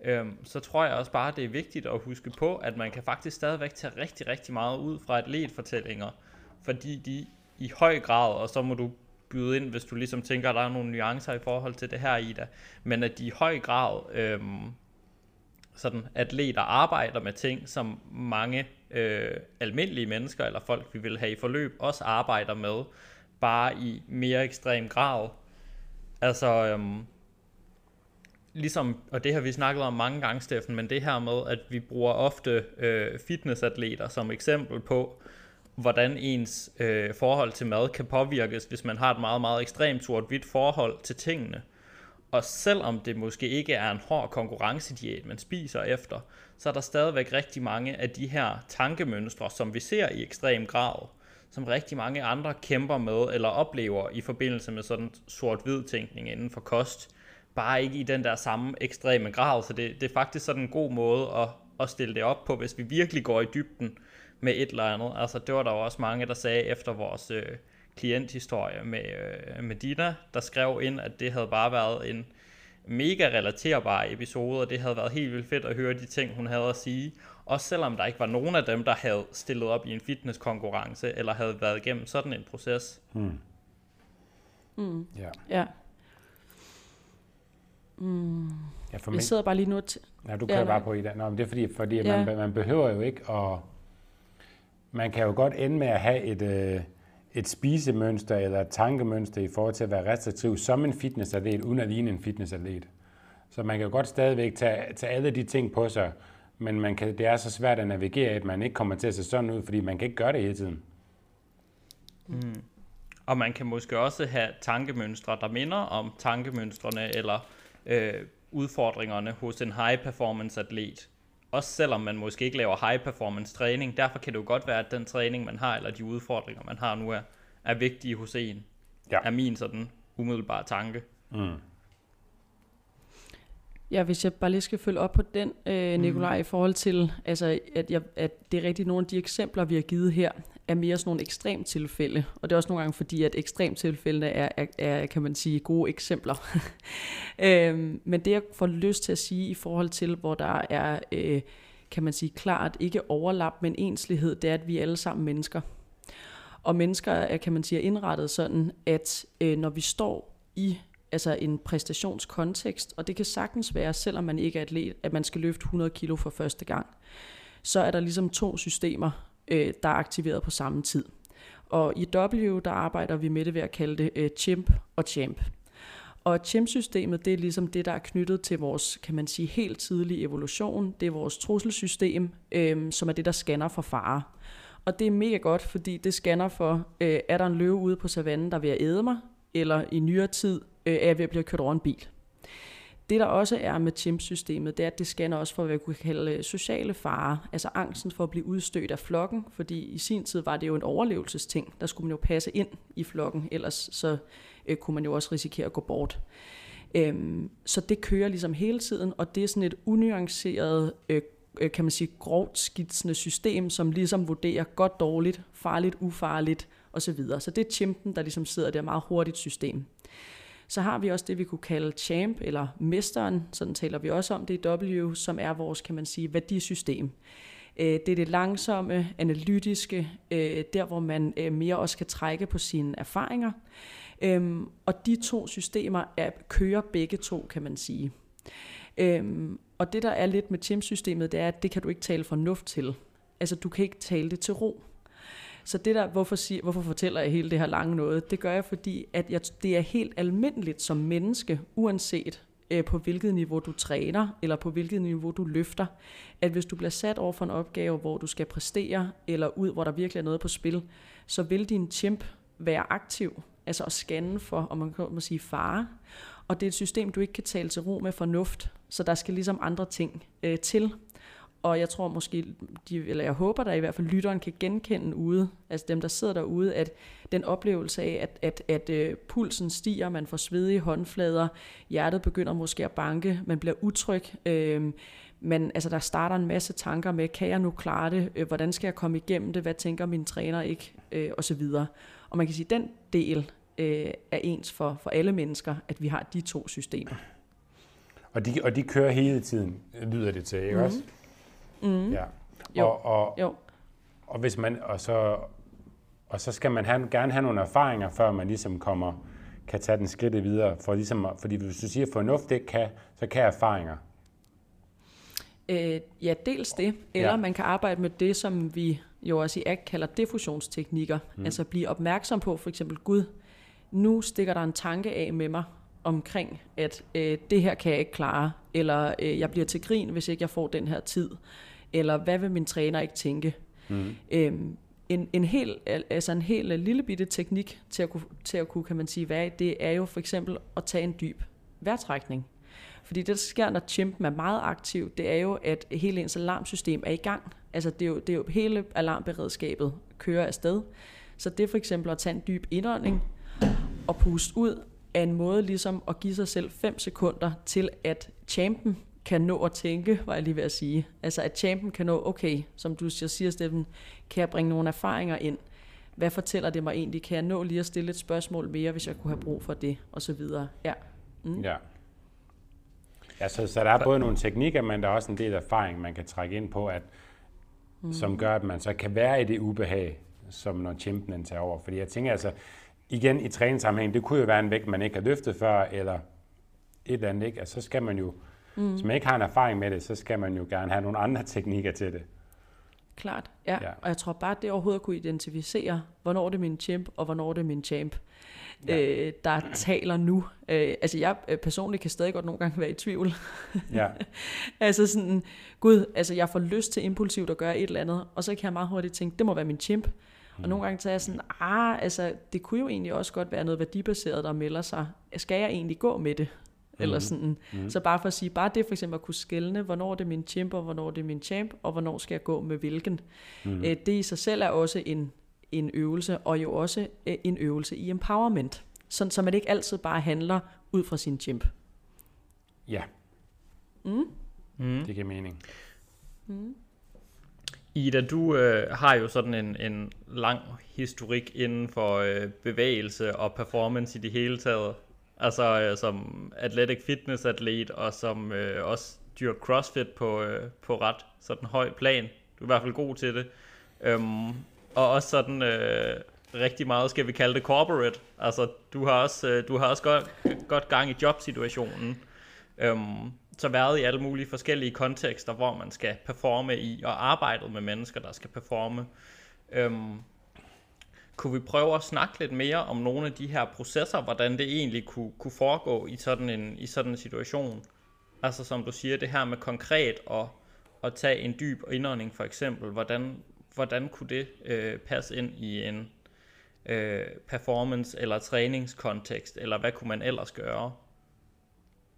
øhm, så tror jeg også bare, det er vigtigt at huske på, at man kan faktisk stadigvæk tage rigtig, rigtig meget ud fra atletfortællinger, fordi de i høj grad, og så må du byde ind, hvis du ligesom tænker, at der er nogle nuancer i forhold til det her, Ida, men at de i høj grad øhm, sådan atleter arbejder med ting, som mange øh, almindelige mennesker eller folk, vi vil have i forløb, også arbejder med, bare i mere ekstrem grad. Altså, øhm, ligesom, og det har vi snakket om mange gange, Steffen, men det her med, at vi bruger ofte øh, fitnessatleter som eksempel på, hvordan ens øh, forhold til mad kan påvirkes, hvis man har et meget, meget ekstremt sort-hvidt forhold til tingene. Og selvom det måske ikke er en hård konkurrencediæt, man spiser efter, så er der stadigvæk rigtig mange af de her tankemønstre, som vi ser i ekstrem grad, som rigtig mange andre kæmper med eller oplever i forbindelse med sådan sort-hvid tænkning inden for kost. Bare ikke i den der samme ekstreme grad, så det, det er faktisk sådan en god måde at, at stille det op på, hvis vi virkelig går i dybden med et eller andet. Altså det var der jo også mange, der sagde efter vores øh, klienthistorie med, øh, med Dina, der skrev ind, at det havde bare været en mega relaterbar episode, og det havde været helt vildt fedt at høre de ting, hun havde at sige. Også selvom der ikke var nogen af dem, der havde stillet op i en fitnesskonkurrence, eller havde været igennem sådan en proces. Hmm. Mm. Ja. ja. Mm. Ja, for Vi sidder bare lige nu til... Ja, du kører ja, bare på i det. Nå, men det er fordi, fordi ja. man, man behøver jo ikke at... Man kan jo godt ende med at have et, øh, et spisemønster eller et tankemønster i forhold til at være restriktiv som en fitnessatlet, uden at ligne en fitnessatlet. Så man kan jo godt stadigvæk tage, tage alle de ting på sig, men man kan, det er så svært at navigere, at man ikke kommer til at se sådan ud, fordi man kan ikke gøre det hele tiden. Mm. Og man kan måske også have tankemønstre, der minder om tankemønstrene eller øh, udfordringerne hos en high performance atlet. Også selvom man måske ikke laver high performance træning. Derfor kan det jo godt være, at den træning, man har, eller de udfordringer, man har nu, er, er vigtige hos en. Ja. Er min sådan umiddelbare tanke. Mm. Ja, hvis jeg bare lige skal følge op på den, øh. Nikolaj, mm. i forhold til, altså, at, jeg, at det er rigtigt, nogle af de eksempler, vi har givet her, er mere sådan nogle ekstrem tilfælde. Og det er også nogle gange fordi, at ekstrem tilfælde er, er, er, kan man sige, gode eksempler. øhm, men det, jeg får lyst til at sige i forhold til, hvor der er, øh, kan man sige, klart ikke overlap, men enslighed, det er, at vi er alle sammen mennesker. Og mennesker er, kan man sige, indrettet sådan, at øh, når vi står i altså en præstationskontekst, og det kan sagtens være, selvom man ikke er atlet, at man skal løfte 100 kilo for første gang, så er der ligesom to systemer, øh, der er aktiveret på samme tid. Og i W, der arbejder vi med det ved at kalde det øh, chimp og champ. Og chimp-systemet, det er ligesom det, der er knyttet til vores, kan man sige, helt tidlige evolution. Det er vores trusselsystem, øh, som er det, der scanner for fare. Og det er mega godt, fordi det scanner for, øh, er der en løve ude på savannen, der vil æde mig, eller i nyere tid øh, er jeg ved at blive kørt over en bil. Det der også er med chimp-systemet, det er, at det scanner også for, hvad vi kunne kalde øh, sociale farer, altså angsten for at blive udstødt af flokken, fordi i sin tid var det jo en overlevelsesting, der skulle man jo passe ind i flokken, ellers så øh, kunne man jo også risikere at gå bort. Øhm, så det kører ligesom hele tiden, og det er sådan et unuanceret, øh, øh kan man sige, grovt skitsende system, som ligesom vurderer godt, dårligt, farligt, ufarligt osv. Så det er chimpen, der ligesom sidder der meget hurtigt system. Så har vi også det, vi kunne kalde champ, eller mesteren, sådan taler vi også om det i W, som er vores, kan man sige, værdisystem. Øh, det er det langsomme, analytiske, øh, der hvor man øh, mere også kan trække på sine erfaringer. Øhm, og de to systemer er, kører begge to, kan man sige. Øhm, og det der er lidt med chimp-systemet, det er, at det kan du ikke tale fornuft til. Altså, du kan ikke tale det til ro. Så det der, hvorfor, siger, hvorfor fortæller jeg hele det her lange noget, det gør jeg, fordi at jeg, det er helt almindeligt som menneske, uanset øh, på hvilket niveau du træner, eller på hvilket niveau du løfter, at hvis du bliver sat over for en opgave, hvor du skal præstere, eller ud, hvor der virkelig er noget på spil, så vil din chimp være aktiv, altså at scanne for, om man kan man sige, fare. Og det er et system, du ikke kan tale til ro med fornuft, så der skal ligesom andre ting øh, til. Og jeg tror måske, de, eller jeg håber der i hvert fald lytteren kan genkende ude, altså dem der sidder derude, at den oplevelse af, at, at, at, uh, pulsen stiger, man får svedige håndflader, hjertet begynder måske at banke, man bliver utryg, øh, men altså, der starter en masse tanker med, kan jeg nu klare det? Øh, hvordan skal jeg komme igennem det? Hvad tænker min træner ikke? Øh, og så videre. Og man kan sige, at den del øh, er ens for, for alle mennesker, at vi har de to systemer. Og de, og de kører hele tiden, lyder det til, ikke mm. også? Mm. Ja. Jo. Og, og, Jo. og, hvis man, og, så, og så skal man have, gerne have nogle erfaringer, før man ligesom kommer, kan tage den skridt videre. For ligesom, fordi hvis du siger, at fornuft ikke kan, så kan erfaringer. Øh, ja, dels det, eller Ja. ja. man kan arbejde med det, som vi jo også i ACT kalder diffusionsteknikker. Mm. Altså blive opmærksom på for eksempel, Gud, nu stikker der en tanke af med mig omkring, at øh, det her kan jeg ikke klare, eller øh, jeg bliver til grin, hvis ikke jeg får den her tid, eller hvad vil min træner ikke tænke? Mm. Øhm, en, en helt, altså en helt øh, lille bitte teknik til at, kunne, til at kunne, kan man sige, være i, det er jo for eksempel at tage en dyb vejrtrækning. Fordi det, der sker, når chimpen er meget aktiv, det er jo, at hele ens alarmsystem er i gang. Altså det er jo, det er jo hele alarmberedskabet kører afsted. Så det er for eksempel at tage en dyb indånding og puste ud er en måde ligesom at give sig selv 5 sekunder til, at champen kan nå at tænke, var jeg lige ved at sige. Altså at champen kan nå, okay, som du siger, Steffen, kan jeg bringe nogle erfaringer ind? Hvad fortæller det mig egentlig? Kan jeg nå lige at stille et spørgsmål mere, hvis jeg kunne have brug for det? Og så videre. Ja. Mm. Ja. Ja, så, så der er både nogle teknikker, men der er også en del erfaring, man kan trække ind på, at, mm. som gør, at man så kan være i det ubehag, som når chimpen tager over. Fordi jeg tænker altså, igen i træningssammenhæng, det kunne jo være en vægt, man ikke har løftet før, eller et eller andet, ikke? Altså, så skal man jo, mm. hvis man ikke har en erfaring med det, så skal man jo gerne have nogle andre teknikker til det. Klart, ja. Ja. Og jeg tror bare, at det overhovedet at kunne identificere, hvornår det er min champ, og hvornår det er min champ, ja. øh, der taler nu. Øh, altså jeg øh, personligt kan stadig godt nogle gange være i tvivl. Ja, altså sådan, gud, altså jeg får lyst til impulsivt at gøre et eller andet, og så kan jeg meget hurtigt tænke, det må være min chimp. Mm. Og nogle gange så er jeg sådan, ah, altså det kunne jo egentlig også godt være noget værdibaseret, der melder sig. Skal jeg egentlig gå med det? Eller sådan. Mm. Så bare for at sige, bare det for eksempel at kunne skelne, hvornår det er min chimp, og hvornår det er min champ, og hvornår skal jeg gå med hvilken. Mm. Øh, det i sig selv er også en, en øvelse, og jo også øh, en øvelse i empowerment. Sådan, så man ikke altid bare handler ud fra sin chimp. ja. Mm. Mm. Det giver mening. Ida, du øh, har jo sådan en, en lang historik inden for øh, bevægelse og performance i det hele taget. Altså øh, som athletic fitness atlet og som øh, også dyr crossfit på, øh, på ret sådan høj plan. Du er i hvert fald god til det. Øhm, og også sådan øh, rigtig meget, skal vi kalde det corporate. Altså du har også, øh, du har også godt, godt gang i jobsituationen. Øhm, så været i alle mulige forskellige kontekster, hvor man skal performe i, og arbejdet med mennesker, der skal performe. Øhm, kunne vi prøve at snakke lidt mere om nogle af de her processer, hvordan det egentlig kunne, kunne foregå i sådan, en, i sådan en situation? Altså som du siger, det her med konkret at, at tage en dyb indånding for eksempel, hvordan, hvordan kunne det øh, passe ind i en øh, performance- eller træningskontekst, eller hvad kunne man ellers gøre?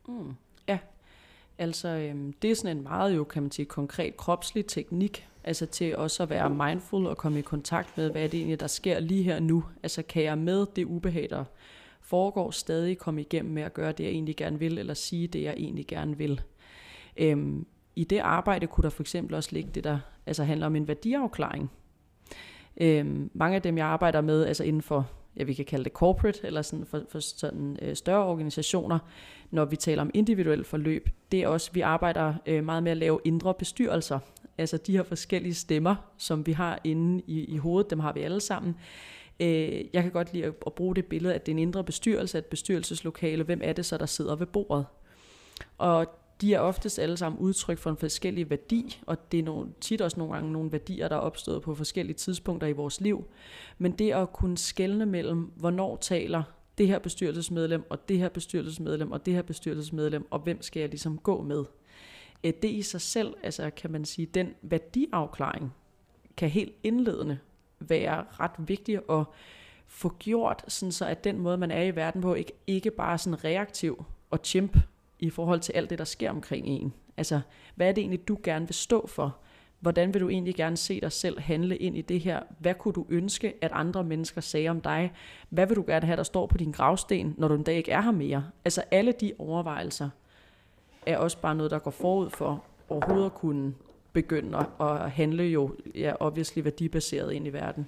Mm, Ja, altså øhm, det er sådan en meget jo, kan man sige, konkret kropslig teknik, altså til også at være mindful og komme i kontakt med, hvad er det egentlig, der sker lige her nu. Altså kan jeg med det ubehag, der foregår, stadig komme igennem med at gøre det, jeg egentlig gerne vil, eller sige det, jeg egentlig gerne vil. Øhm, I det arbejde kunne der for eksempel også ligge det, der altså handler om en værdiafklaring. Øhm, mange af dem, jeg arbejder med, altså inden for, ja, vi kan kalde det corporate, eller sådan for, for sådan øh, større organisationer, når vi taler om individuel forløb, det er også, vi arbejder øh, meget med at lave indre bestyrelser. Altså de her forskellige stemmer, som vi har inde i, i hovedet, dem har vi alle sammen. Øh, jeg kan godt lide at, at bruge det billede, at det er en indre bestyrelse, et bestyrelseslokale. Hvem er det så, der sidder ved bordet? Og de er oftest alle sammen udtryk for en forskellig værdi, og det er nogle, tit også nogle gange nogle værdier, der er opstået på forskellige tidspunkter i vores liv. Men det at kunne skelne mellem, hvornår taler det her bestyrelsesmedlem, og det her bestyrelsesmedlem, og det her bestyrelsesmedlem, og hvem skal jeg ligesom gå med? Det i sig selv, altså kan man sige, den værdiafklaring, kan helt indledende være ret vigtig at få gjort, sådan så at den måde, man er i verden på, ikke, ikke bare sådan reaktiv og chimp i forhold til alt det, der sker omkring en. Altså, hvad er det egentlig, du gerne vil stå for? Hvordan vil du egentlig gerne se dig selv handle ind i det her? Hvad kunne du ønske, at andre mennesker sagde om dig? Hvad vil du gerne have, der står på din gravsten, når du en dag ikke er her mere? Altså alle de overvejelser er også bare noget, der går forud for overhovedet at kunne begynde at handle jo, ja, obviously værdibaseret ind i verden.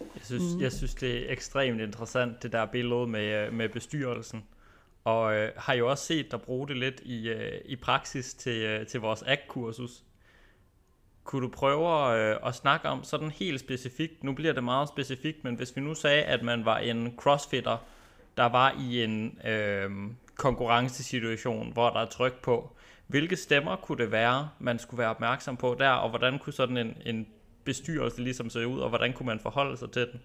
Jeg synes, mm. jeg synes, det er ekstremt interessant, det der billede med, med bestyrelsen. Og øh, har jo også set dig bruge det lidt i, øh, i praksis til, øh, til vores ACT-kursus. Kunne du prøve øh, at snakke om sådan helt specifikt, nu bliver det meget specifikt, men hvis vi nu sagde, at man var en crossfitter, der var i en øh, konkurrencesituation, hvor der er tryk på, hvilke stemmer kunne det være, man skulle være opmærksom på der, og hvordan kunne sådan en, en bestyrelse ligesom se ud, og hvordan kunne man forholde sig til den?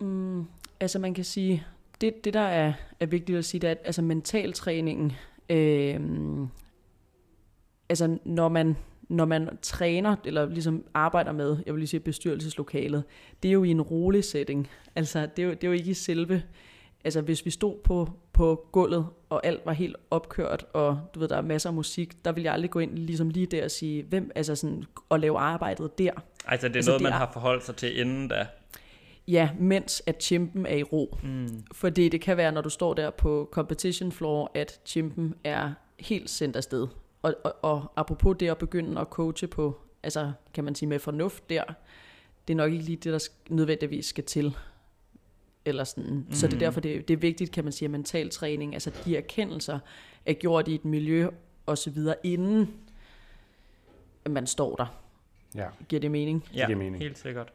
Mm, altså man kan sige, det, det der er, er vigtigt at sige, det er, at altså mentaltræningen, øh, altså når man, når man træner, eller ligesom arbejder med, jeg vil lige sige bestyrelseslokalet, det er jo i en rolig setting. Altså det er jo, det er jo ikke i selve, altså hvis vi stod på, på gulvet, og alt var helt opkørt, og du ved, der er masser af musik, der vil jeg aldrig gå ind ligesom lige der og sige, hvem, altså sådan, og lave arbejdet der. Altså det er altså, noget, det man har forholdt sig til inden da? Ja, mens at chimpen er i ro. Mm. Fordi det kan være, når du står der på competition floor, at chimpen er helt sendt afsted. Og, og, og apropos det at begynde at coache på, altså kan man sige med fornuft der, det er nok ikke lige det, der nødvendigvis skal til. Eller sådan. Mm. Så det er mm. derfor, det, det er vigtigt, kan man sige, at mental træning, altså de erkendelser, er gjort i et miljø og så videre, inden man står der. Ja. Giver det mening? Ja, det giver mening. helt sikkert.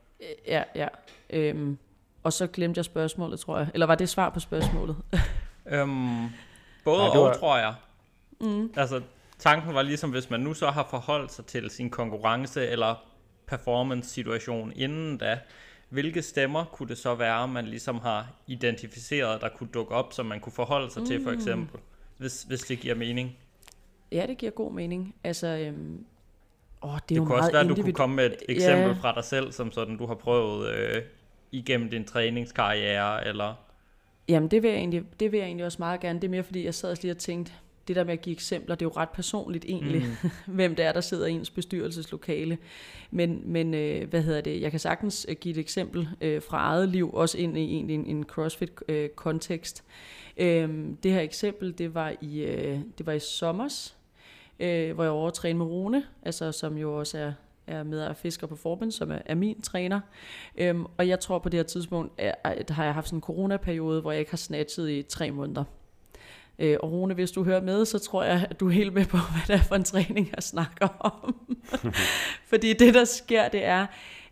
Ja, ja. Øhm, og så glemte jeg spørgsmålet, tror jeg. Eller var det svar på spørgsmålet? øhm, både og, var... tror jeg. Mm. Altså, tanken var ligesom, hvis man nu så har forholdt sig til sin konkurrence eller performance-situation inden da, hvilke stemmer kunne det så være, man ligesom har identificeret, der kunne dukke op, som man kunne forholde sig mm. til, for mm. eksempel, hvis, hvis det giver mening? Ja, det giver god mening. Altså, øhm, Oh, det, det kunne også være, at du kunne komme med et eksempel ja. fra dig selv, som sådan du har prøvet øh, igennem din træningskarriere, eller... Jamen, det vil, jeg egentlig, det vil jeg egentlig også meget gerne. Det er mere, fordi jeg sad også lige og tænkte, det der med at give eksempler, det er jo ret personligt egentlig, mm. hvem det er, der sidder i ens bestyrelseslokale. Men, men øh, hvad hedder det, jeg kan sagtens øh, give et eksempel øh, fra eget liv, også ind i en, en, en CrossFit-kontekst. Øh, det her eksempel, det var i, øh, det var i sommers, øh, hvor jeg overtræner med Rune, altså, som jo også er, er med af Fisker på Forbund, som er, er min træner. Øhm, og jeg tror på det her tidspunkt, at, at har jeg haft sådan en coronaperiode, hvor jeg ikke har snatchet i tre måneder. Øh, og Rune, hvis du hører med, så tror jeg, at du er helt med på, hvad det er for en træning, jeg snakker om. Fordi det, der sker, det er,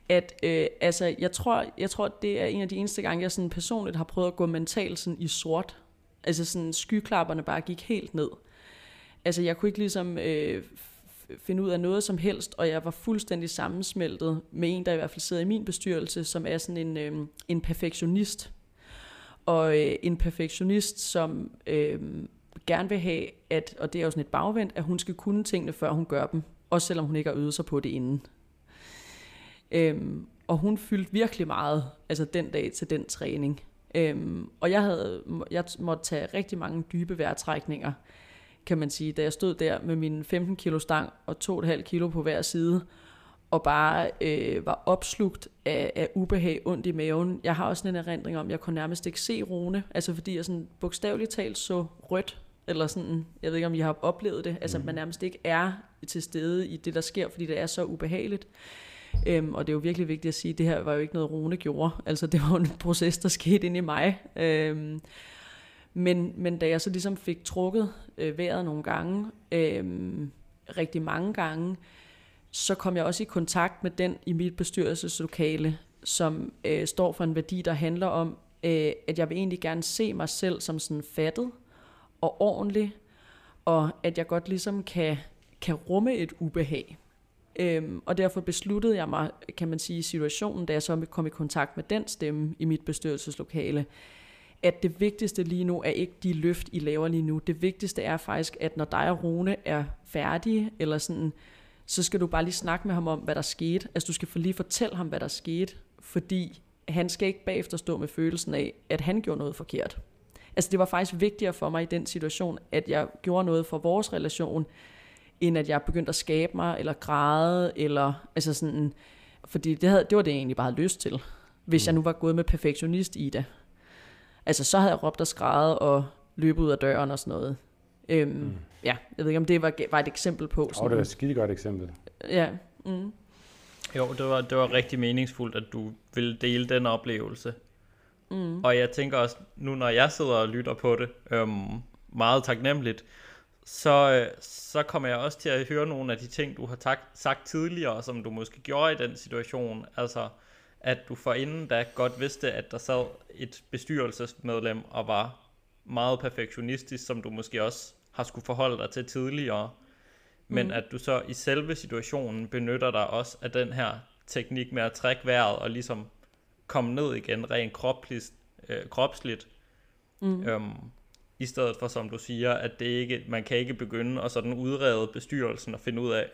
at øh, altså, jeg, tror, jeg tror, det er en af de eneste gange, jeg sådan personligt har prøvet at gå mentalt sådan i sort. Altså sådan skyklapperne bare gik helt ned. Altså jeg kunne ikke ligesom øh, finde ud af noget som helst, og jeg var fuldstændig sammensmeltet med en, der i hvert fald sidder i min bestyrelse, som er sådan en, øh, en perfektionist. Og øh, en perfektionist, som øh, gerne vil have, at, og det er jo sådan et bagvendt, at hun skal kunne tingene, før hun gør dem. Også selvom hun ikke har øvet sig på det inden. Øhm, og hun fyldte virkelig meget, altså den dag til den træning. Øhm, og jeg havde, jeg måtte tage rigtig mange dybe vejrtrækninger, kan man sige, da jeg stod der med min 15 kilo stang og 2,5 kilo på hver side, og bare øh, var opslugt af, af ubehag, ondt i maven. Jeg har også sådan en erindring om, at jeg kunne nærmest ikke se Rune, altså fordi jeg sådan bogstaveligt talt så rødt, eller sådan, jeg ved ikke om I har oplevet det, altså mm. man nærmest ikke er til stede i det, der sker, fordi det er så ubehageligt. Øhm, og det er jo virkelig vigtigt at sige, at det her var jo ikke noget, Rune gjorde. Altså det var en proces, der skete ind i mig. Øhm, men, men da jeg så ligesom fik trukket øh, vejret nogle gange, øh, rigtig mange gange, så kom jeg også i kontakt med den i mit bestyrelseslokale, som øh, står for en værdi, der handler om, øh, at jeg vil egentlig gerne se mig selv som sådan fattet, og ordentlig, og at jeg godt ligesom kan, kan rumme et ubehag. Øhm, og derfor besluttede jeg mig, kan man sige, i situationen, da jeg så kom i kontakt med den stemme i mit bestyrelseslokale, at det vigtigste lige nu er ikke de løft, I laver lige nu. Det vigtigste er faktisk, at når dig og Rune er færdige, eller sådan, så skal du bare lige snakke med ham om, hvad der skete. Altså du skal for lige fortælle ham, hvad der skete, fordi han skal ikke bagefter stå med følelsen af, at han gjorde noget forkert. Altså det var faktisk vigtigere for mig i den situation, at jeg gjorde noget for vores relation, end at jeg begyndte at skabe mig, eller græde, eller altså sådan, fordi det, havde, det var det, jeg egentlig bare havde lyst til, hvis mm. jeg nu var gået med perfektionist i det. Altså så havde jeg råbt og skrædet og løbet ud af døren og sådan noget. Øhm, mm. Ja, jeg ved ikke, om det var, var et eksempel på. Sådan, oh, det var et skide godt eksempel. Ja. Mm. Jo, det var, det var rigtig meningsfuldt, at du ville dele den oplevelse. Mm. Og jeg tænker også, nu når jeg sidder og lytter på det, øhm, meget taknemmeligt, så, øh, så kommer jeg også til at høre nogle af de ting, du har tak, sagt tidligere, som du måske gjorde i den situation. Altså, at du forinden da godt vidste, at der sad et bestyrelsesmedlem og var meget perfektionistisk, som du måske også har skulle forholde dig til tidligere. Men mm. at du så i selve situationen benytter dig også af den her teknik med at trække vejret og ligesom komme ned igen rent kropsligt, øh, kropsligt mm. øhm, i stedet for som du siger, at det ikke, man kan ikke begynde at sådan udrede bestyrelsen og finde ud af,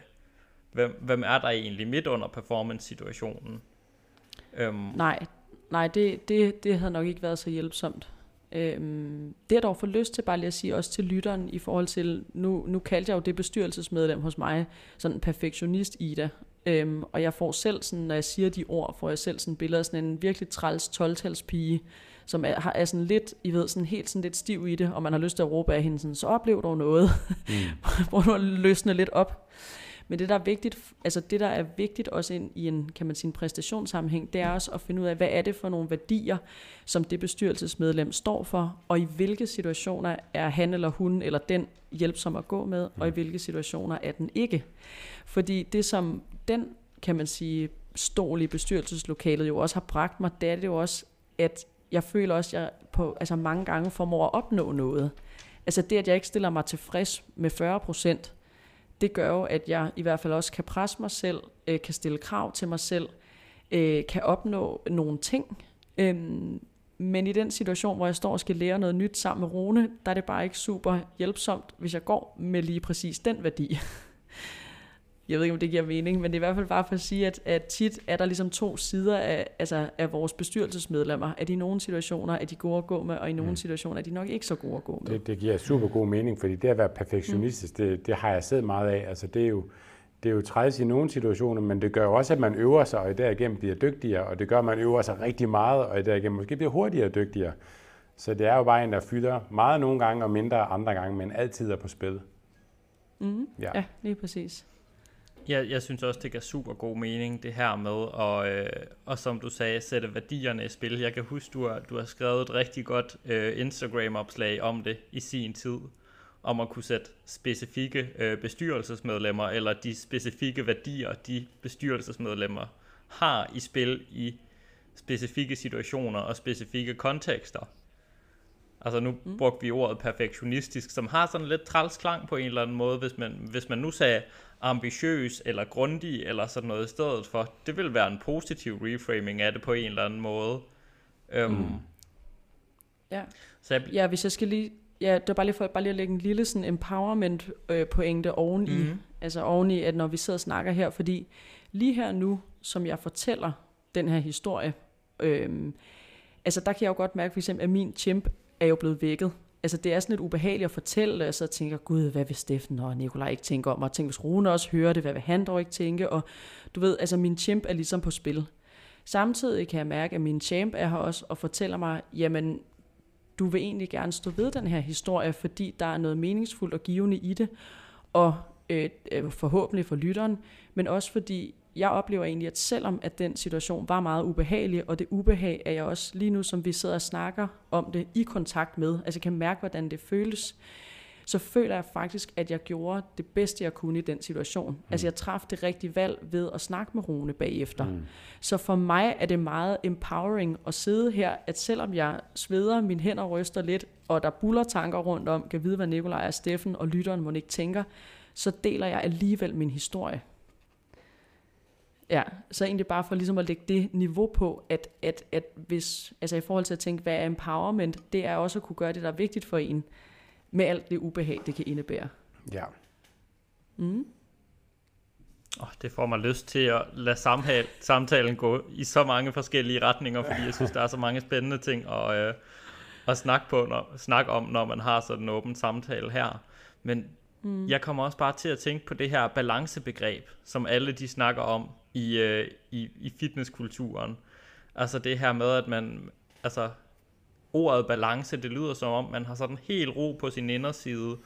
hvem, hvem er der egentlig midt under performance-situationen. Øhm. Nej, nej det, det, det havde nok ikke været så hjælpsomt. Øhm, det er dog for lyst til bare lige at sige også til lytteren i forhold til, nu, nu kaldte jeg jo det bestyrelsesmedlem hos mig, sådan perfektionist Ida, øhm, og jeg får selv sådan, når jeg siger de ord, får jeg selv sådan billeder af sådan en virkelig træls 12 pige, som er, er sådan lidt, I ved, sådan helt sådan lidt stiv i det, og man har lyst til at råbe af hende sådan, så oplev dog noget, mm. hvor du løsne lidt op. Men det, der er vigtigt, altså det, der er vigtigt også ind i en, kan man sige, en præstationssammenhæng, det er også at finde ud af, hvad er det for nogle værdier, som det bestyrelsesmedlem står for, og i hvilke situationer er han eller hun eller den hjælpsom at gå med, og i hvilke situationer er den ikke. Fordi det, som den, kan man sige, stol i bestyrelseslokalet jo også har bragt mig, det er det jo også, at jeg føler også, at jeg på, altså mange gange formår at opnå noget. Altså det, at jeg ikke stiller mig tilfreds med 40 procent, det gør jo, at jeg i hvert fald også kan presse mig selv, øh, kan stille krav til mig selv, øh, kan opnå nogle ting. Øhm, men i den situation, hvor jeg står og skal lære noget nyt sammen med Rune, der er det bare ikke super hjælpsomt, hvis jeg går med lige præcis den værdi. jeg ved ikke, om det giver mening, men det er i hvert fald bare for at sige, at, at tit er der ligesom to sider af, altså af vores bestyrelsesmedlemmer. At i nogle situationer er de gode at gå med, og i nogle mm. situationer er de nok ikke så gode at gå med. Det, det giver super god mening, fordi det at være perfektionistisk, mm. det, det har jeg set meget af. Altså det er jo, det er jo træls i nogle situationer, men det gør jo også, at man øver sig, og derigennem bliver dygtigere, og det gør, at man øver sig rigtig meget, og derigennem måske bliver hurtigere og dygtigere. Så det er jo bare en, der fylder meget nogle gange, og mindre andre gange, men altid er på spil. Mm. Ja. ja, lige præcis. Jeg, jeg synes også, det giver super god mening, det her med, og, øh, og som du sagde, sætte værdierne i spil. Jeg kan huske, du har, du har skrevet et rigtig godt øh, Instagram-opslag om det i sin tid, om at kunne sætte specifikke øh, bestyrelsesmedlemmer, eller de specifikke værdier, de bestyrelsesmedlemmer har i spil i specifikke situationer og specifikke kontekster. Altså nu mm. brugte vi ordet perfektionistisk, som har sådan lidt træls klang på en eller anden måde, hvis man, hvis man nu sagde, ambitiøs eller grundig eller sådan noget i stedet for. Det vil være en positiv reframing af det på en eller anden måde. Um, mm. Ja. Så jeg, ja, hvis jeg skal lige Ja, det er bare lige for bare lige at lægge en lille sådan empowerment øh, pointe oveni. Mm. Altså oveni, at når vi sidder og snakker her, fordi lige her nu, som jeg fortæller den her historie, øh, altså der kan jeg jo godt mærke for eksempel, at min chimp er jo blevet vækket altså det er sådan lidt ubehageligt at fortælle, og så tænker, gud, hvad vil Steffen og Nikolaj ikke tænke om, og tænk, hvis Rune også hører det, hvad vil han dog ikke tænke, og du ved, altså min champ er ligesom på spil. Samtidig kan jeg mærke, at min champ er her også og fortæller mig, jamen, du vil egentlig gerne stå ved den her historie, fordi der er noget meningsfuldt og givende i det, og øh, øh forhåbentlig for lytteren, men også fordi jeg oplever egentlig, at selvom at den situation var meget ubehagelig, og det ubehag er jeg også lige nu, som vi sidder og snakker om det, i kontakt med, altså kan mærke, hvordan det føles, så føler jeg faktisk, at jeg gjorde det bedste, jeg kunne i den situation. Mm. Altså jeg traf det rigtige valg ved at snakke med Rune bagefter. Mm. Så for mig er det meget empowering at sidde her, at selvom jeg sveder, mine hænder ryster lidt, og der buller tanker rundt om, kan vide, hvad Nikolaj og Steffen og lytteren må ikke tænker, så deler jeg alligevel min historie. Ja, så egentlig bare for ligesom at lægge det niveau på, at, at, at hvis, altså i forhold til at tænke, hvad er empowerment, det er også at kunne gøre det, der er vigtigt for en, med alt det ubehag, det kan indebære. Ja. Mm. Oh, det får mig lyst til at lade samtale, samtalen gå i så mange forskellige retninger, fordi jeg synes, der er så mange spændende ting at, øh, at snakke, på, når, snakke om, når man har sådan en åben samtale her. Men mm. jeg kommer også bare til at tænke på det her balancebegreb, som alle de snakker om i, øh, i, i fitnesskulturen. Altså det her med, at man, altså ordet balance, det lyder som om, man har sådan helt ro på sin inderside,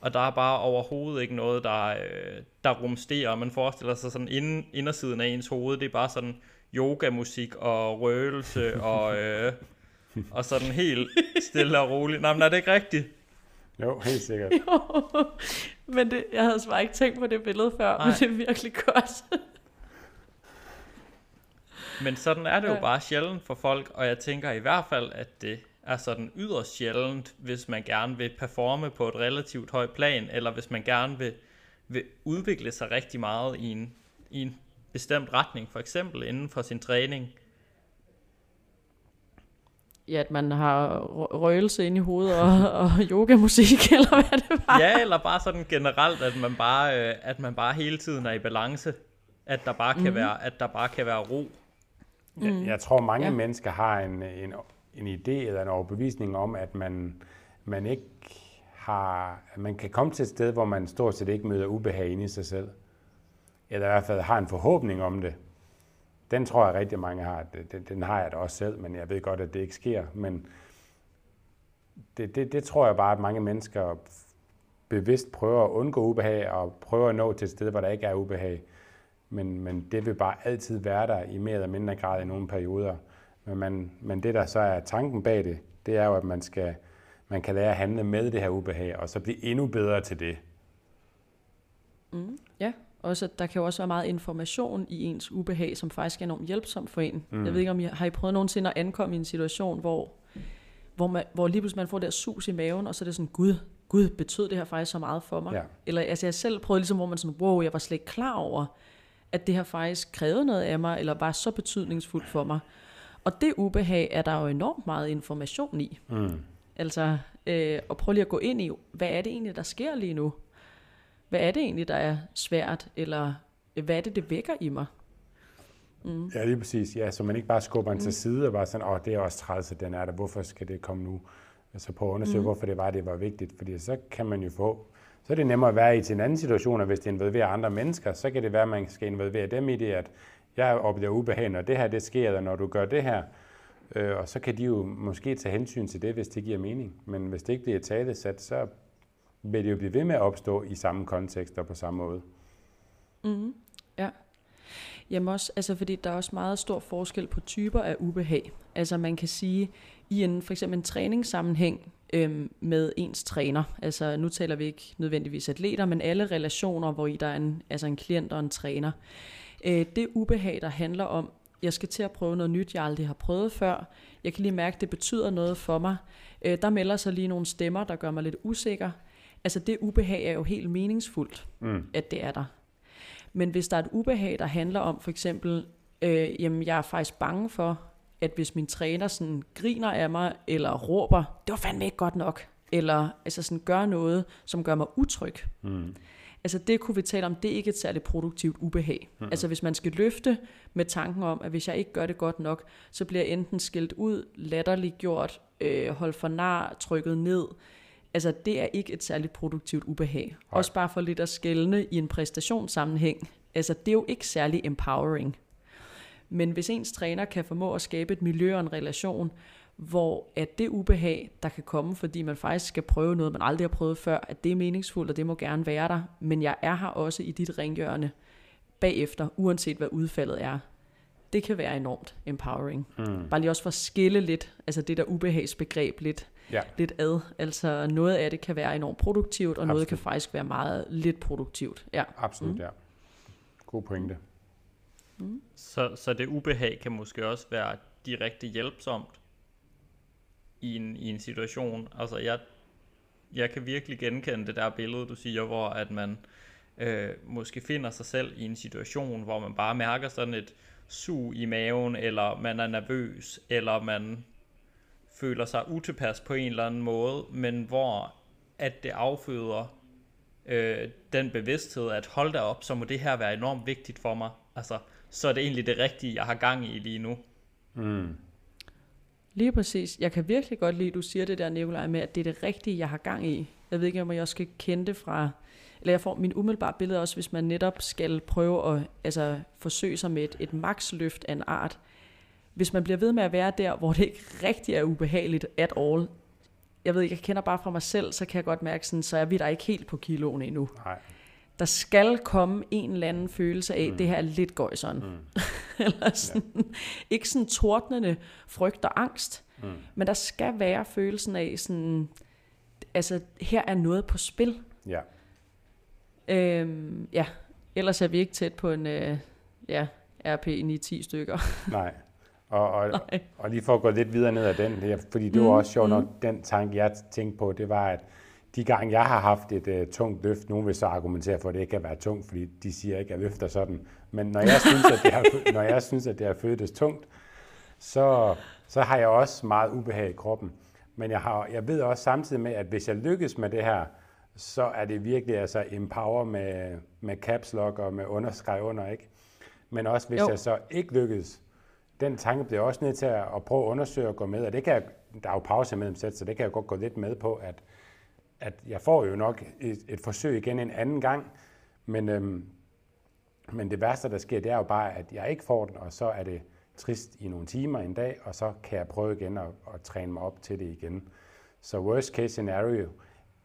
og der er bare overhovedet ikke noget, der, øh, der rumsterer. Man forestiller sig sådan inden, indersiden af ens hoved, det er bare sådan yogamusik og røgelse og, øh, og sådan helt stille og roligt. Nej, men er det ikke rigtigt? Jo, helt sikkert. jo, men det, jeg havde bare ikke tænkt på det billede før, Nej. men det er virkelig godt. Men sådan er det jo bare sjældent for folk, og jeg tænker i hvert fald, at det er sådan yderst sjældent, hvis man gerne vil performe på et relativt højt plan, eller hvis man gerne vil, vil udvikle sig rigtig meget i en, i en bestemt retning, for eksempel inden for sin træning. Ja, at man har røgelse ind i hovedet og, og yogamusik, eller hvad det var. Ja, eller bare sådan generelt, at man bare, øh, at man bare hele tiden er i balance. At der bare kan, mm. være, at der bare kan være ro. Mm. Jeg, jeg tror, mange ja. mennesker har en, en en idé eller en overbevisning om, at man, man ikke har, at man kan komme til et sted, hvor man stort set ikke møder ubehag inde i sig selv. Eller i hvert fald har en forhåbning om det. Den tror jeg rigtig mange har. Den, den har jeg da også selv, men jeg ved godt, at det ikke sker. Men det, det, det tror jeg bare, at mange mennesker bevidst prøver at undgå ubehag og prøver at nå til et sted, hvor der ikke er ubehag. Men, men det vil bare altid være der i mere eller mindre grad i nogle perioder. Men, man, men det, der så er tanken bag det, det er jo, at man, skal, man kan lære at handle med det her ubehag, og så blive endnu bedre til det. Mm, ja, også der kan jo også være meget information i ens ubehag, som faktisk er enormt hjælpsom for en. Mm. Jeg ved ikke, om I har I prøvet nogensinde at ankomme i en situation, hvor, hvor, man, hvor lige pludselig man får der sus i maven, og så er det sådan, gud, gud, betød det her faktisk så meget for mig? Ja. Eller altså jeg selv prøvede ligesom, hvor man sådan, wow, jeg var slet ikke klar over, at det her faktisk krævede noget af mig, eller var så betydningsfuldt for mig. Og det ubehag er der jo enormt meget information i. Mm. Altså, øh, og prøv lige at gå ind i, hvad er det egentlig, der sker lige nu? Hvad er det egentlig, der er svært? Eller hvad er det, det vækker i mig? Mm. Ja, lige præcis. Ja, så man ikke bare skubber mm. til side og bare sådan, åh, det er også træls, at den er der. Hvorfor skal det komme nu? Altså prøve at undersøge, mm. hvorfor det var, det var vigtigt. Fordi så kan man jo få, så er det nemmere at være i til en anden situation, og hvis det involverer andre mennesker, så kan det være, at man skal involvere dem i det, at jeg oplever ubehag, når det her det sker, eller når du gør det her. Øh, og så kan de jo måske tage hensyn til det, hvis det giver mening. Men hvis det ikke bliver talesat, så vil det jo blive ved med at opstå i samme kontekst og på samme måde. Mm, ja. Jamen også, altså fordi der er også meget stor forskel på typer af ubehag. Altså man kan sige, i en for eksempel en træningssammenhæng øhm, med ens træner, altså nu taler vi ikke nødvendigvis atleter, men alle relationer, hvor i der er en, altså en klient og en træner, Øh, det ubehag, der handler om, jeg skal til at prøve noget nyt, jeg aldrig har prøvet før. Jeg kan lige mærke, at det betyder noget for mig. Øh, der melder sig lige nogle stemmer, der gør mig lidt usikker. Altså det ubehag er jo helt meningsfuldt, mm. at det er der. Men hvis der er et ubehag, der handler om for eksempel, øh, jamen jeg er faktisk bange for, at hvis min træner sådan griner af mig, eller råber, det var fandme ikke godt nok, eller altså sådan gør noget, som gør mig utryg, mm. Altså det kunne vi tale om, det er ikke et særligt produktivt ubehag. Mm-hmm. Altså hvis man skal løfte med tanken om, at hvis jeg ikke gør det godt nok, så bliver jeg enten skilt ud, latterligt gjort, øh, holdt for nar, trykket ned. Altså det er ikke et særligt produktivt ubehag. Nej. Også bare for lidt at skælne i en præstationssammenhæng. Altså det er jo ikke særlig empowering. Men hvis ens træner kan formå at skabe et miljø og en relation, hvor at det ubehag, der kan komme, fordi man faktisk skal prøve noget, man aldrig har prøvet før, at det er meningsfuldt, og det må gerne være der, men jeg er her også i dit ringhjørne bagefter, uanset hvad udfaldet er. det kan være enormt empowering. Mm. Bare lige også for at skille lidt, altså det der ubehagsbegreb lidt, ja. lidt ad. Altså noget af det kan være enormt produktivt, og Absolut. noget kan faktisk være meget lidt produktivt. Ja. Absolut, mm. ja. God pointe. Mm. Så, så det ubehag kan måske også være direkte hjælpsomt i en, i en situation. Altså jeg, jeg kan virkelig genkende det der billede, du siger, hvor at man øh, måske finder sig selv i en situation, hvor man bare mærker sådan et sug i maven, eller man er nervøs, eller man føler sig utilpas på en eller anden måde, men hvor at det afføder øh, den bevidsthed, at hold da op, så må det her være enormt vigtigt for mig. Altså, så er det egentlig det rigtige, jeg har gang i lige nu. Mm. Lige præcis. Jeg kan virkelig godt lide, at du siger det der, Nikolaj, med, at det er det rigtige, jeg har gang i. Jeg ved ikke, om jeg også skal kende det fra... Eller jeg får min umiddelbare billede også, hvis man netop skal prøve at altså, forsøge sig med et, et maksløft af en art. Hvis man bliver ved med at være der, hvor det ikke rigtig er ubehageligt at all, jeg ved ikke, jeg kender bare fra mig selv, så kan jeg godt mærke, sådan, så er vi der ikke helt på kiloen endnu. Nej der skal komme en eller anden følelse af, mm. det her er lidt gøjseren. Mm. eller sådan, ja. Ikke sådan tordnende frygt og angst, mm. men der skal være følelsen af sådan, altså her er noget på spil. Ja. Øhm, ja, ellers er vi ikke tæt på en øh, ja, RP 9-10 stykker. Nej. Og, og, Nej. og lige for at gå lidt videre ned ad den, fordi det var mm, også sjovt mm. nok, den tanke jeg tænkte på, det var, at de gange, jeg har haft et uh, tungt løft, nogen vil så argumentere for, at det ikke kan være tungt, fordi de siger ikke, at jeg løfter sådan. Men når jeg synes, at det har, når jeg synes, at det har føltes tungt, så, så har jeg også meget ubehag i kroppen. Men jeg, har, jeg ved også samtidig med, at hvis jeg lykkes med det her, så er det virkelig altså empower med, med caps lock og med underskrev under, ikke? Men også hvis jo. jeg så ikke lykkes, den tanke bliver også nødt til at, at prøve at undersøge og gå med, og det kan jeg, der er jo pause mellem sæt, så det kan jeg godt gå lidt med på, at at jeg får jo nok et, et forsøg igen en anden gang, men, øhm, men det værste, der sker, det er jo bare, at jeg ikke får den, og så er det trist i nogle timer en dag, og så kan jeg prøve igen at, at træne mig op til det igen. Så worst case scenario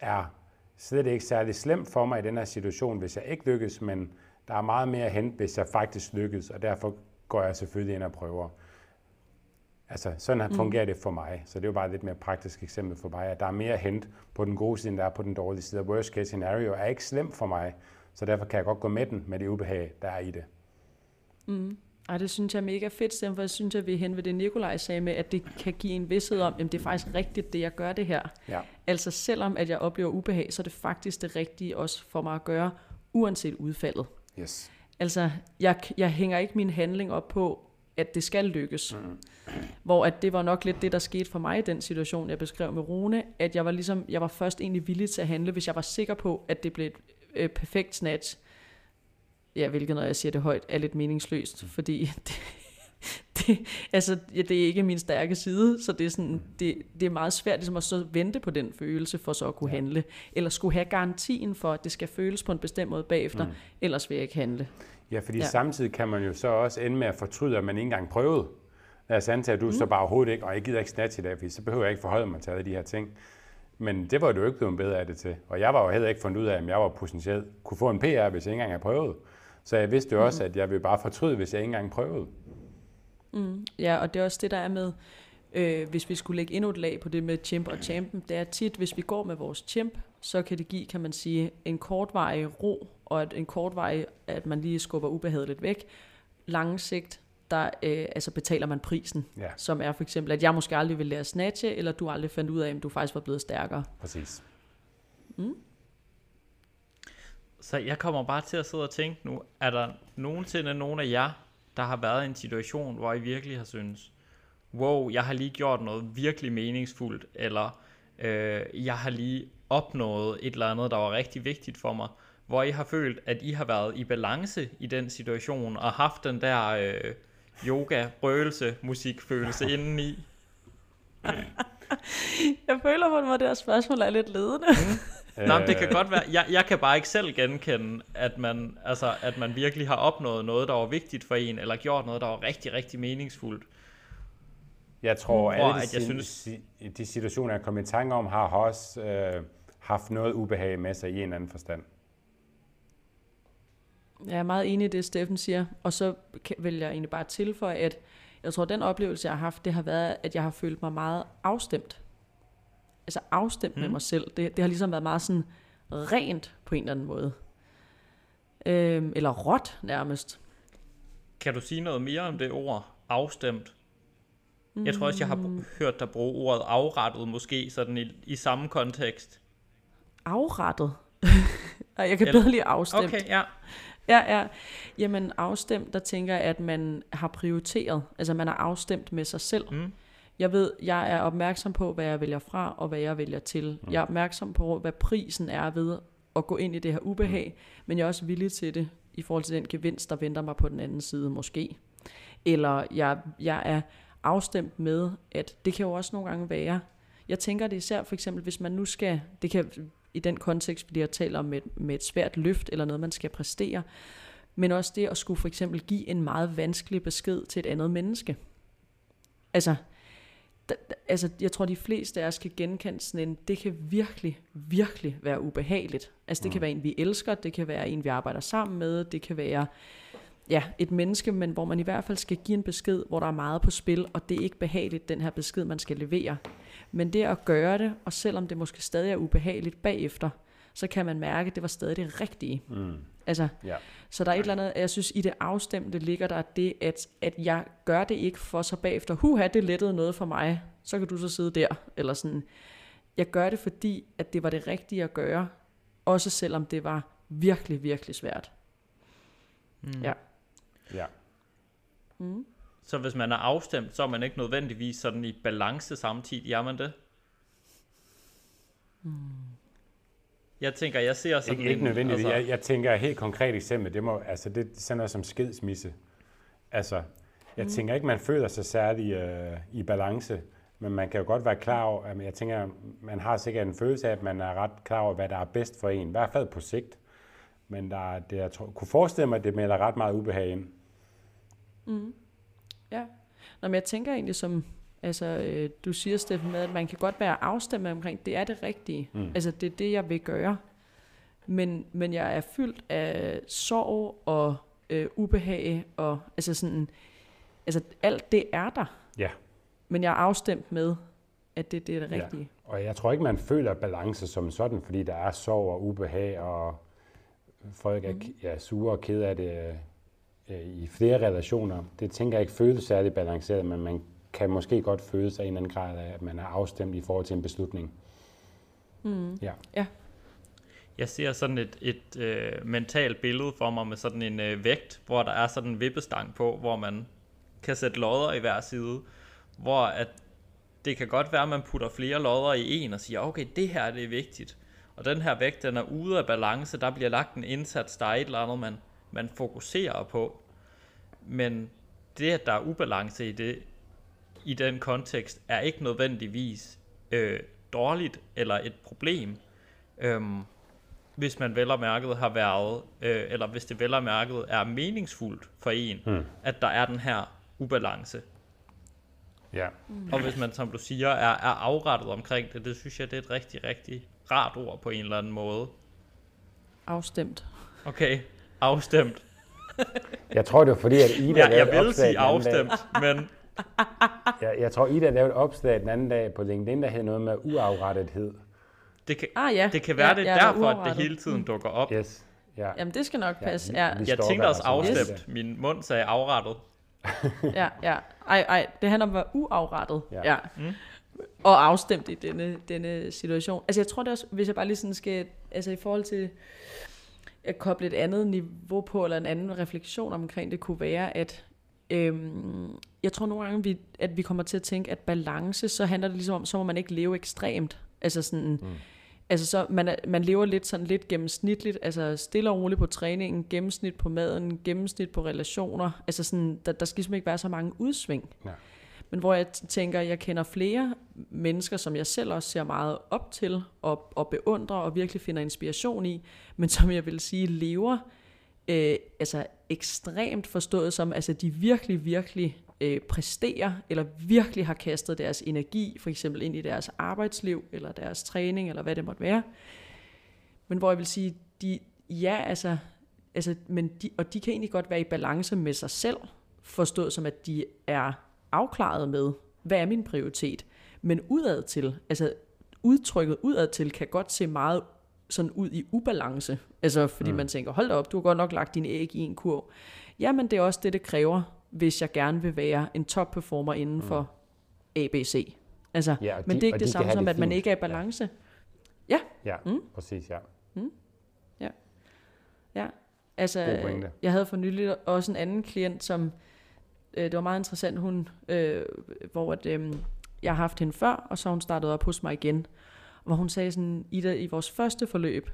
er slet ikke særlig slemt for mig i den her situation, hvis jeg ikke lykkes, men der er meget mere at hente, hvis jeg faktisk lykkes, og derfor går jeg selvfølgelig ind og prøver. Altså, sådan mm. fungerer det for mig. Så det er jo bare et lidt mere praktisk eksempel for mig, at der er mere hent på den gode side, end der er på den dårlige side. Worst case scenario er ikke slemt for mig, så derfor kan jeg godt gå med den med det ubehag, der er i det. Mm. Ej, det synes jeg er mega fedt, for jeg synes, at vi hen ved det, Nikolaj sagde med, at det kan give en vidshed om, at det er faktisk rigtigt, det jeg gør det her. Ja. Altså selvom at jeg oplever ubehag, så er det faktisk det rigtige også for mig at gøre, uanset udfaldet. Yes. Altså, jeg, jeg hænger ikke min handling op på, at det skal lykkes. Mm. Hvor at det var nok lidt det, der skete for mig i den situation, jeg beskrev med Rune, at jeg var ligesom, jeg var først egentlig villig til at handle, hvis jeg var sikker på, at det blev et øh, perfekt snatch. Ja, hvilket når jeg siger det højt, er lidt meningsløst, mm. fordi det, det, altså, ja, det er ikke min stærke side, så det er, sådan, det, det er meget svært ligesom at så vente på den følelse, for så at kunne ja. handle. Eller skulle have garantien for, at det skal føles på en bestemt måde bagefter, mm. ellers vil jeg ikke handle. Ja, fordi ja. samtidig kan man jo så også ende med at fortryde, at man ikke engang prøvede. Lad os antage, at du mm. så bare overhovedet ikke, og jeg gider ikke snatch i dag, fordi så behøver jeg ikke forholde mig til alle de her ting. Men det var du jo ikke blevet bedre af det til. Og jeg var jo heller ikke fundet ud af, om jeg var potentielt kunne få en PR, hvis jeg ikke engang havde prøvet. Så jeg vidste jo mm. også, at jeg ville bare fortryde, hvis jeg ikke engang prøvede. Mm. Ja, og det er også det, der er med, øh, hvis vi skulle lægge endnu et lag på det med chimp og champen, det er tit, hvis vi går med vores chimp, så kan det give, kan man sige, en kortvarig ro, og at en kortvarig, at man lige skubber ubehaget lidt væk. Lange sigt, der øh, altså betaler man prisen, ja. som er for eksempel, at jeg måske aldrig vil lære snatche, eller du aldrig fandt ud af, om du faktisk var blevet stærkere. Præcis. Mm. Så jeg kommer bare til at sidde og tænke nu, er der nogensinde nogen af jer, der har været i en situation, hvor I virkelig har syntes, wow, jeg har lige gjort noget virkelig meningsfuldt, eller øh, jeg har lige opnået et eller andet, der var rigtig vigtigt for mig, hvor I har følt, at I har været i balance i den situation, og haft den der øh, yoga, røgelse, musikfølelse indeni? jeg føler på, at det her spørgsmål er lidt ledende. Mm. Nej, det kan godt være. Jeg, jeg kan bare ikke selv genkende, at man, altså, at man virkelig har opnået noget, der var vigtigt for en, eller gjort noget, der var rigtig, rigtig meningsfuldt. Jeg tror, at alle de, at jeg synes... de situationer, jeg kom i tanke om, har også øh, haft noget ubehag med sig i en anden forstand. Jeg er meget enig i det, Steffen siger. Og så vil jeg egentlig bare tilføje, at jeg tror, at den oplevelse, jeg har haft, det har været, at jeg har følt mig meget afstemt. Altså afstemt mm. med mig selv. Det, det har ligesom været meget sådan rent på en eller anden måde. Øhm, eller råt nærmest. Kan du sige noget mere om det ord, afstemt? Jeg tror også, jeg har mm. hørt dig bruge ordet afrettet, måske sådan i, i samme kontekst. Afrettet? jeg kan bedre lide afstemt. Okay, ja. Ja, ja. Jamen afstemt, der tænker jeg, at man har prioriteret. Altså man er afstemt med sig selv. Mm. Jeg ved, jeg er opmærksom på, hvad jeg vælger fra, og hvad jeg vælger til. Mm. Jeg er opmærksom på, hvad prisen er ved at gå ind i det her ubehag, mm. men jeg er også villig til det, i forhold til den gevinst, der venter mig på den anden side, måske. Eller jeg, jeg er afstemt med, at det kan jo også nogle gange være, jeg tænker det især for eksempel, hvis man nu skal, det kan i den kontekst, fordi jeg taler om med, med et svært løft, eller noget, man skal præstere, men også det at skulle for eksempel give en meget vanskelig besked til et andet menneske. Altså, altså jeg tror, de fleste af os kan genkende sådan en, det kan virkelig, virkelig være ubehageligt. Altså det mm. kan være en, vi elsker, det kan være en, vi arbejder sammen med, det kan være ja, et menneske, men hvor man i hvert fald skal give en besked, hvor der er meget på spil, og det er ikke behageligt, den her besked, man skal levere. Men det at gøre det, og selvom det måske stadig er ubehageligt bagefter, så kan man mærke, at det var stadig det rigtige. Mm. Altså, ja. Så der er et eller andet, jeg synes, i det afstemte ligger der det, at, at jeg gør det ikke for så bagefter, huha, det lettede noget for mig, så kan du så sidde der, eller sådan. Jeg gør det, fordi at det var det rigtige at gøre, også selvom det var virkelig, virkelig svært. Mm. Ja. Ja. Mm. Så hvis man er afstemt, så er man ikke nødvendigvis sådan i balance samtidig, er man det? Mm. Jeg tænker, jeg ser sådan ikke, ikke nødvendigvis. Altså... Jeg, jeg tænker et helt konkret eksempel. Det må, altså det er sådan noget som skidsmisse. Altså, jeg mm. tænker ikke, man føler sig særlig øh, i balance, men man kan jo godt være klar over, at jeg tænker, man har sikkert en følelse af, at man er ret klar over, hvad der er bedst for en, i hvert fald på sigt. Men der, det, jeg tror, kunne forestille mig, at det melder ret meget ubehag ind. Mm. Ja. Nå, men jeg tænker egentlig som, altså øh, du siger Steffen med, at man kan godt være afstemt omkring, det er det rigtige. Mm. Altså det er det, jeg vil gøre. Men, men jeg er fyldt af sorg og øh, ubehag og altså sådan, altså alt det er der. Ja. Men jeg er afstemt med, at det, det er det rigtige. Ja. Og jeg tror ikke, man føler balance som sådan, fordi der er sorg og ubehag, og folk er mm. ja, sure og ked af det øh, i flere relationer. Det tænker jeg ikke føles særlig balanceret, men man kan måske godt føle sig i en eller anden grad af, at man er afstemt i forhold til en beslutning. Mm. Ja. ja. Jeg ser sådan et, et øh, mentalt billede for mig med sådan en øh, vægt, hvor der er sådan en vippestang på, hvor man kan sætte lodder i hver side, hvor at det kan godt være, at man putter flere lodder i en og siger, okay, det her det er vigtigt. Og den her vægt, den er ude af balance, der bliver lagt en indsats, der er et eller andet, man man fokuserer på. Men det, at der er ubalance i det, i den kontekst, er ikke nødvendigvis øh, dårligt eller et problem. Øhm, hvis man vel og mærket har været, øh, eller hvis det vel og mærket er meningsfuldt for en, mm. at der er den her ubalance. Ja. Mm. Og hvis man, som du siger, er, er afrettet omkring det, det synes jeg, det er et rigtig, rigtig rart ord på en eller anden måde. Afstemt. Okay, Afstemt. Jeg tror, det var fordi, at Ida ja, jeg vil sige afstemt, men... Jeg, jeg tror, Ida lavede et opslag den anden dag på LinkedIn, der hed noget med uafrettethed. Det kan, ah, ja. det kan være, ja, det er ja, derfor, at det hele tiden dukker op. Yes. Ja. Jamen, det skal nok passe. Ja, ja. Jeg tænkte også afstemt. Yes. Min mund sagde afrettet. ja, ja. Ej, ej, det handler om at være uafrettet. Ja. ja. Mm. Og afstemt i denne, denne situation. Altså, jeg tror det også, hvis jeg bare lige sådan skal, altså i forhold til at koble et andet niveau på, eller en anden refleksion omkring det, kunne være, at øhm, jeg tror nogle gange, vi, at vi kommer til at tænke, at balance, så handler det ligesom om, så må man ikke leve ekstremt. Altså sådan, mm. altså så man, man lever lidt sådan lidt gennemsnitligt, altså stille og roligt på træningen, gennemsnit på maden, gennemsnit på relationer, altså sådan, der, der skal ligesom ikke være så mange udsving. Ja. Men hvor jeg tænker, jeg kender flere mennesker, som jeg selv også ser meget op til og, og beundrer og virkelig finder inspiration i, men som jeg vil sige lever øh, altså ekstremt forstået som, altså de virkelig, virkelig øh, præsterer, eller virkelig har kastet deres energi, for eksempel ind i deres arbejdsliv, eller deres træning, eller hvad det måtte være. Men hvor jeg vil sige, de, ja, altså, Altså, men de, og de kan egentlig godt være i balance med sig selv, forstået som, at de er afklaret med, hvad er min prioritet. Men udad til, altså udtrykket udad til, kan godt se meget sådan ud i ubalance. Altså, fordi mm. man tænker, hold da op, du har godt nok lagt dine æg i en kurv. Jamen, det er også det, det kræver, hvis jeg gerne vil være en top performer inden mm. for ABC. Altså, ja, de, men det er ikke det samme som, at man ikke er i balance. Ja. Ja, ja mm. præcis, ja. Mm. Ja. Ja. Altså, jeg havde for nylig også en anden klient, som, øh, det var meget interessant, hun, øh, hvor at, øh, jeg har haft hende før, og så hun startede op hos mig igen. Hvor hun sagde sådan, i, i vores første forløb,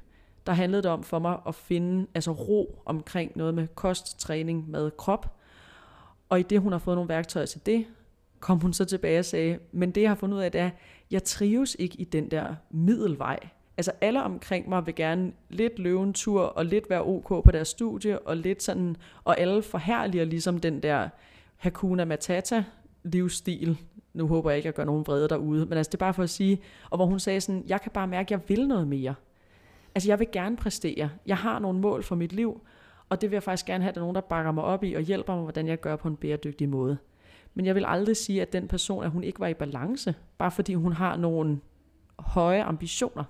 der handlede det om for mig at finde altså ro omkring noget med kost, træning, mad, krop. Og i det, hun har fået nogle værktøjer til det, kom hun så tilbage og sagde, men det jeg har fundet ud af, det er, jeg trives ikke i den der middelvej. Altså alle omkring mig vil gerne lidt løbe en tur, og lidt være ok på deres studie, og lidt sådan, og alle forhærliger ligesom den der Hakuna Matata livsstil. Nu håber jeg ikke, at jeg gør nogen vrede derude, men altså det er bare for at sige, og hvor hun sagde sådan, jeg kan bare mærke, at jeg vil noget mere. Altså jeg vil gerne præstere. Jeg har nogle mål for mit liv, og det vil jeg faktisk gerne have, at der er nogen, der bakker mig op i og hjælper mig, hvordan jeg gør på en bæredygtig måde. Men jeg vil aldrig sige, at den person, at hun ikke var i balance, bare fordi hun har nogle høje ambitioner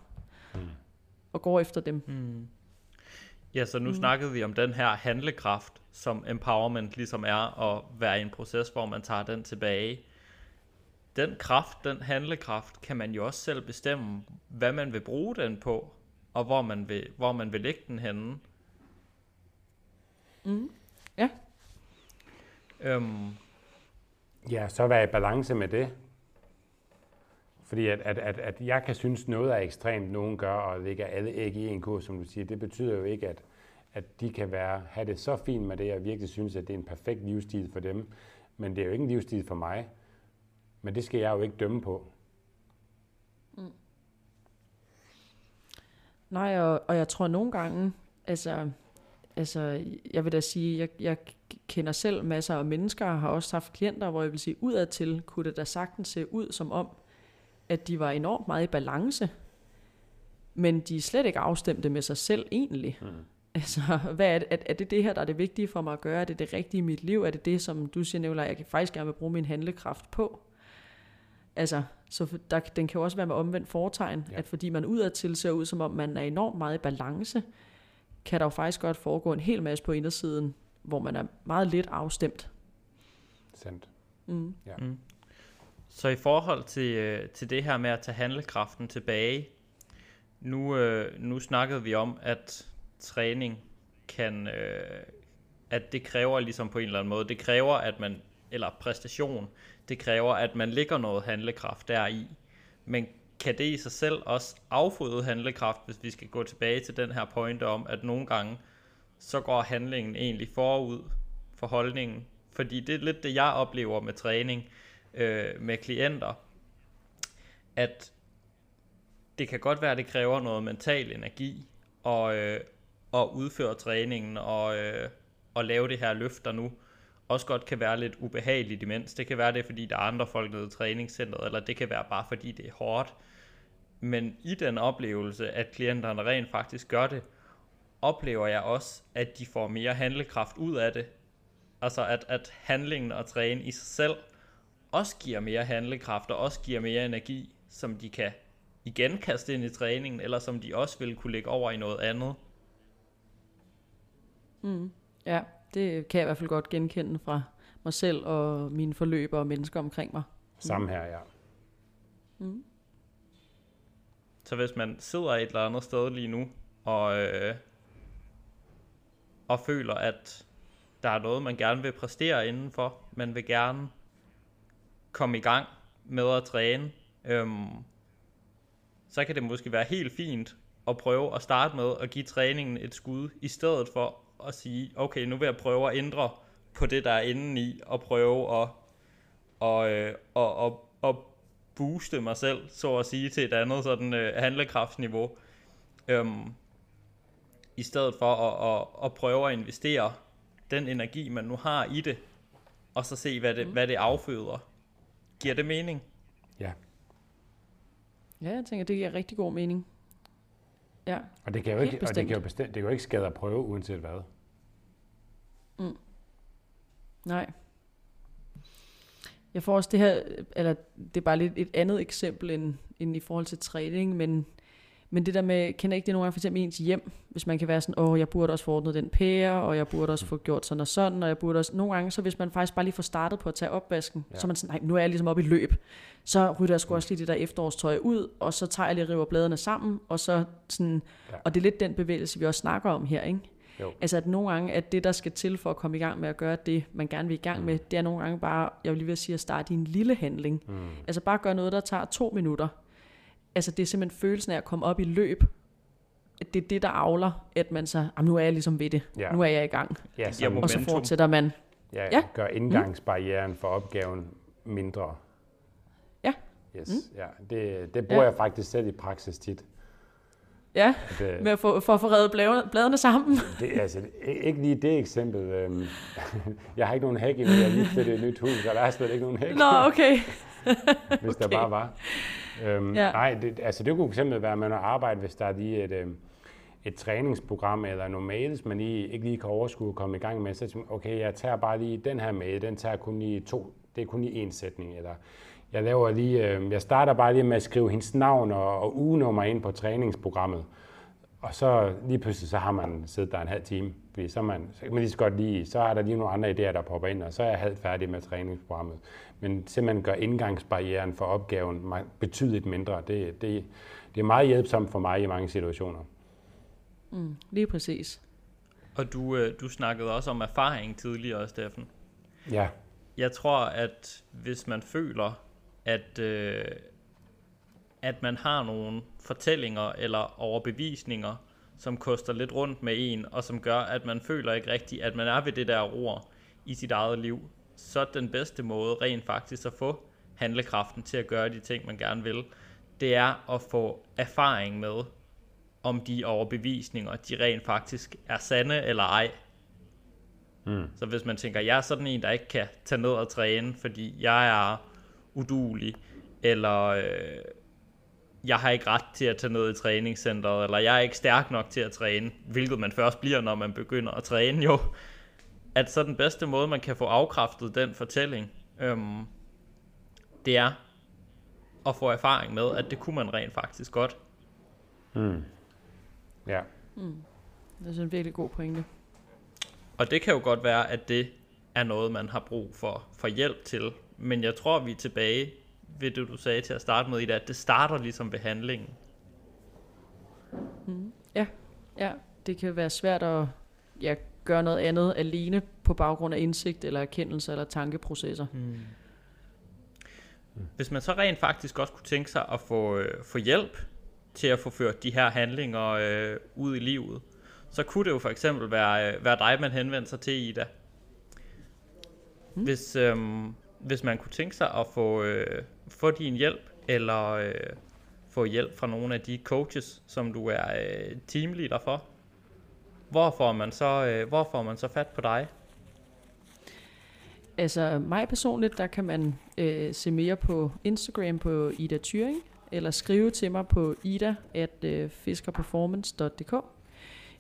mm. og går efter dem. Mm. Ja, så nu mm. snakkede vi om den her handlekraft, som empowerment ligesom er at være i en proces, hvor man tager den tilbage. Den kraft, den handlekraft, kan man jo også selv bestemme, hvad man vil bruge den på, og hvor man vil, hvor man vil lægge den henne. Mm. Ja. Øhm, Ja, så være i balance med det. Fordi at, at, at, at jeg kan synes, noget er ekstremt, nogen gør, og lægger alle æg i en kurs, som du siger. Det betyder jo ikke, at, at de kan være, have det så fint med det, og virkelig synes, at det er en perfekt livsstil for dem. Men det er jo ikke en livsstil for mig. Men det skal jeg jo ikke dømme på. Mm. Nej, og, og jeg tror nogle gange, altså altså, jeg vil da sige, jeg, jeg kender selv masser af mennesker, og har også haft klienter, hvor jeg vil sige, udadtil kunne det da sagtens se ud som om, at de var enormt meget i balance, men de er slet ikke afstemte med sig selv egentlig. Mm. Altså, hvad er, det, er, er det det her, der er det vigtige for mig at gøre? Er det det rigtige i mit liv? Er det det, som du siger, Nævler, jeg kan faktisk gerne vil bruge min handlekraft på? Altså, så der, den kan jo også være med omvendt foretegn, ja. at fordi man udadtil ser ud, som om man er enormt meget i balance, kan der jo faktisk godt foregå en hel masse på indersiden, hvor man er meget lidt afstemt. Sandt. Mm. Ja. Mm. Så i forhold til, øh, til det her med at tage handlekraften tilbage, nu, øh, nu snakkede vi om, at træning kan, øh, at det kræver ligesom på en eller anden måde, det kræver, at man, eller præstation, det kræver, at man ligger noget handlekraft deri. Men kan det i sig selv også afføde handlekraft, hvis vi skal gå tilbage til den her pointe om, at nogle gange, så går handlingen egentlig forud for holdningen. Fordi det er lidt det, jeg oplever med træning øh, med klienter, at det kan godt være, at det kræver noget mental energi og, øh, at udføre træningen og, øh, og lave det her løft, der nu også godt kan være lidt ubehageligt imens. Det kan være det, fordi der er andre folk nede i træningscenteret, eller det kan være bare fordi det er hårdt. Men i den oplevelse, at klienterne rent faktisk gør det, oplever jeg også, at de får mere handlekraft ud af det. Altså at, at handlingen og træne i sig selv også giver mere handlekraft og også giver mere energi, som de kan igen kaste ind i træningen, eller som de også vil kunne lægge over i noget andet. Mm. Ja, det kan jeg i hvert fald godt genkende fra mig selv og mine forløber og mennesker omkring mig. Samme her, ja. Mm. Så hvis man sidder et eller andet sted lige nu, og, øh, og føler, at der er noget, man gerne vil præstere indenfor, man vil gerne komme i gang med at træne, øhm, så kan det måske være helt fint at prøve at starte med at give træningen et skud, i stedet for at sige, okay, nu vil jeg prøve at ændre på det, der er inde i, og prøve at, og, øh, og, og, og booste mig selv, så at sige, til et andet sådan øh, handlekraftsniveau. Øhm, I stedet for at, at, at prøve at investere den energi, man nu har i det, og så se, hvad det, mm. hvad det afføder. Giver det mening? Ja. Ja, jeg tænker, det giver rigtig god mening. Ja. Og det kan jo ikke, og det kan jo bestemt, det kan jo ikke skade at prøve, uanset hvad. Mm. Nej. Jeg får også det her, eller det er bare lidt et andet eksempel end, end i forhold til træning, men, men det der med, kender ikke det nogle gange for eksempel ens hjem, hvis man kan være sådan, åh, jeg burde også få ordnet den pære, og jeg burde også få gjort sådan og sådan, og jeg burde også, nogle gange, så hvis man faktisk bare lige får startet på at tage opvasken, ja. så er man sådan, nej, nu er jeg ligesom oppe i løb, så rydder jeg sgu også lige det der efterårstøj ud, og så tager jeg lige river bladene sammen, og så sådan, ja. og det er lidt den bevægelse, vi også snakker om her, ikke? Jo. Altså at nogle gange, at det, der skal til for at komme i gang med at gøre det, man gerne vil i gang mm. med, det er nogle gange bare, jeg vil lige vil sige, at starte i en lille handling. Mm. Altså bare gøre noget, der tager to minutter. Altså det er simpelthen følelsen af at komme op i løb. Det er det, der avler, at man så, nu er jeg ligesom ved det. Ja. Nu er jeg i gang. Ja, så og så fortsætter man. Ja, ja. gør indgangsbarrieren mm. for opgaven mindre. Ja. Yes, mm. ja. Det, det bruger ja. jeg faktisk selv i praksis tit. Ja, at, øh, med at få, for at få reddet bladene, bladene sammen. Det, altså, ikke lige det eksempel. Øhm, jeg har ikke nogen hæk endnu, jeg lige flyttet et nyt hus, og der er slet ikke nogen hæk. Nå, okay. hvis okay. der bare var. Øhm, ja. Nej, det, altså det kunne eksempel være, at man har arbejde, hvis der er lige et, øhm, et træningsprogram eller nogle mails, man lige, ikke lige kan overskue at komme i gang med, så okay, jeg tager bare lige den her mail, den tager kun lige to, det er kun lige én sætning, eller jeg laver lige, øh, jeg starter bare lige med at skrive hendes navn og, og ugenummer ind på træningsprogrammet. Og så lige pludselig, så har man siddet der en halv time. Fordi så, man, så kan man lige så godt lige, så er der lige nogle andre idéer, der popper ind, og så er jeg halvt færdig med træningsprogrammet. Men simpelthen gør indgangsbarrieren for opgaven betydeligt mindre. Det, det, det er meget hjælpsomt for mig i mange situationer. Mm, lige præcis. Og du, øh, du snakkede også om erfaring tidligere, Steffen. Ja. Jeg tror, at hvis man føler, at, øh, at man har nogle fortællinger eller overbevisninger, som koster lidt rundt med en, og som gør, at man føler ikke rigtigt, at man er ved det der ord i sit eget liv, så er den bedste måde rent faktisk at få handlekraften til at gøre de ting, man gerne vil, det er at få erfaring med, om de overbevisninger, de rent faktisk er sande eller ej. Mm. Så hvis man tænker, jeg er sådan en, der ikke kan tage ned og træne, fordi jeg er udulig, eller øh, jeg har ikke ret til at tage ned i træningscenteret, eller jeg er ikke stærk nok til at træne, hvilket man først bliver, når man begynder at træne jo. At så den bedste måde, man kan få afkræftet den fortælling, øhm, det er at få erfaring med, at det kunne man rent faktisk godt. Mm. Ja. Mm. Det er en virkelig god pointe. Og det kan jo godt være, at det er noget, man har brug for, for hjælp til, men jeg tror, vi er tilbage ved det, du sagde til at starte med, i at det starter ligesom behandlingen. Mm. Ja, ja, det kan være svært at ja, gøre noget andet alene på baggrund af indsigt eller erkendelse eller tankeprocesser. Mm. Hvis man så rent faktisk også kunne tænke sig at få, øh, få hjælp til at få ført de her handlinger øh, ud i livet, så kunne det jo for eksempel være, øh, være dig, man henvender sig til, Ida. Mm. Hvis, øh, hvis man kunne tænke sig at få, øh, få din hjælp, eller øh, få hjælp fra nogle af de coaches, som du er øh, teamleader for, hvor får man så, øh, hvor får man så fat på dig? Altså mig personligt, der kan man øh, se mere på Instagram på Ida Thyring, eller skrive til mig på ida at øh, fiskerperformance.dk.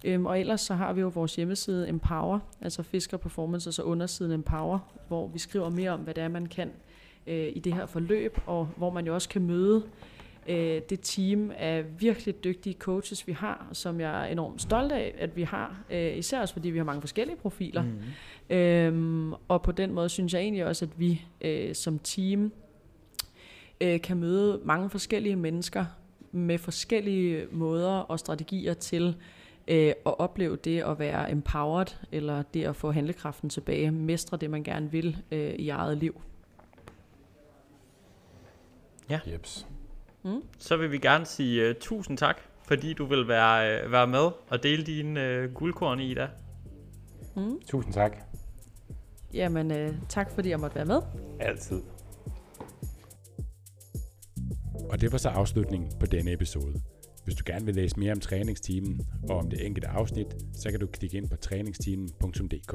Øhm, og ellers så har vi jo vores hjemmeside Empower, altså Fisker Performance, og så undersiden Empower, hvor vi skriver mere om, hvad det er, man kan øh, i det her forløb, og hvor man jo også kan møde øh, det team af virkelig dygtige coaches, vi har, som jeg er enormt stolt af, at vi har, øh, især også fordi vi har mange forskellige profiler. Mm. Øhm, og på den måde synes jeg egentlig også, at vi øh, som team øh, kan møde mange forskellige mennesker med forskellige måder og strategier til øh, at opleve det at være empowered, eller det at få handlekraften tilbage, mestre det, man gerne vil øh, i eget liv. Ja. Jeps. Mm. Så vil vi gerne sige uh, tusind tak, fordi du vil være, uh, være med og dele dine uh, guldkorn i dag. Mm. Tusind tak. Jamen, uh, tak fordi jeg måtte være med. Altid. Og det var så afslutningen på denne episode. Hvis du gerne vil læse mere om træningsteamen og om det enkelte afsnit, så kan du klikke ind på træningsteamen.dk.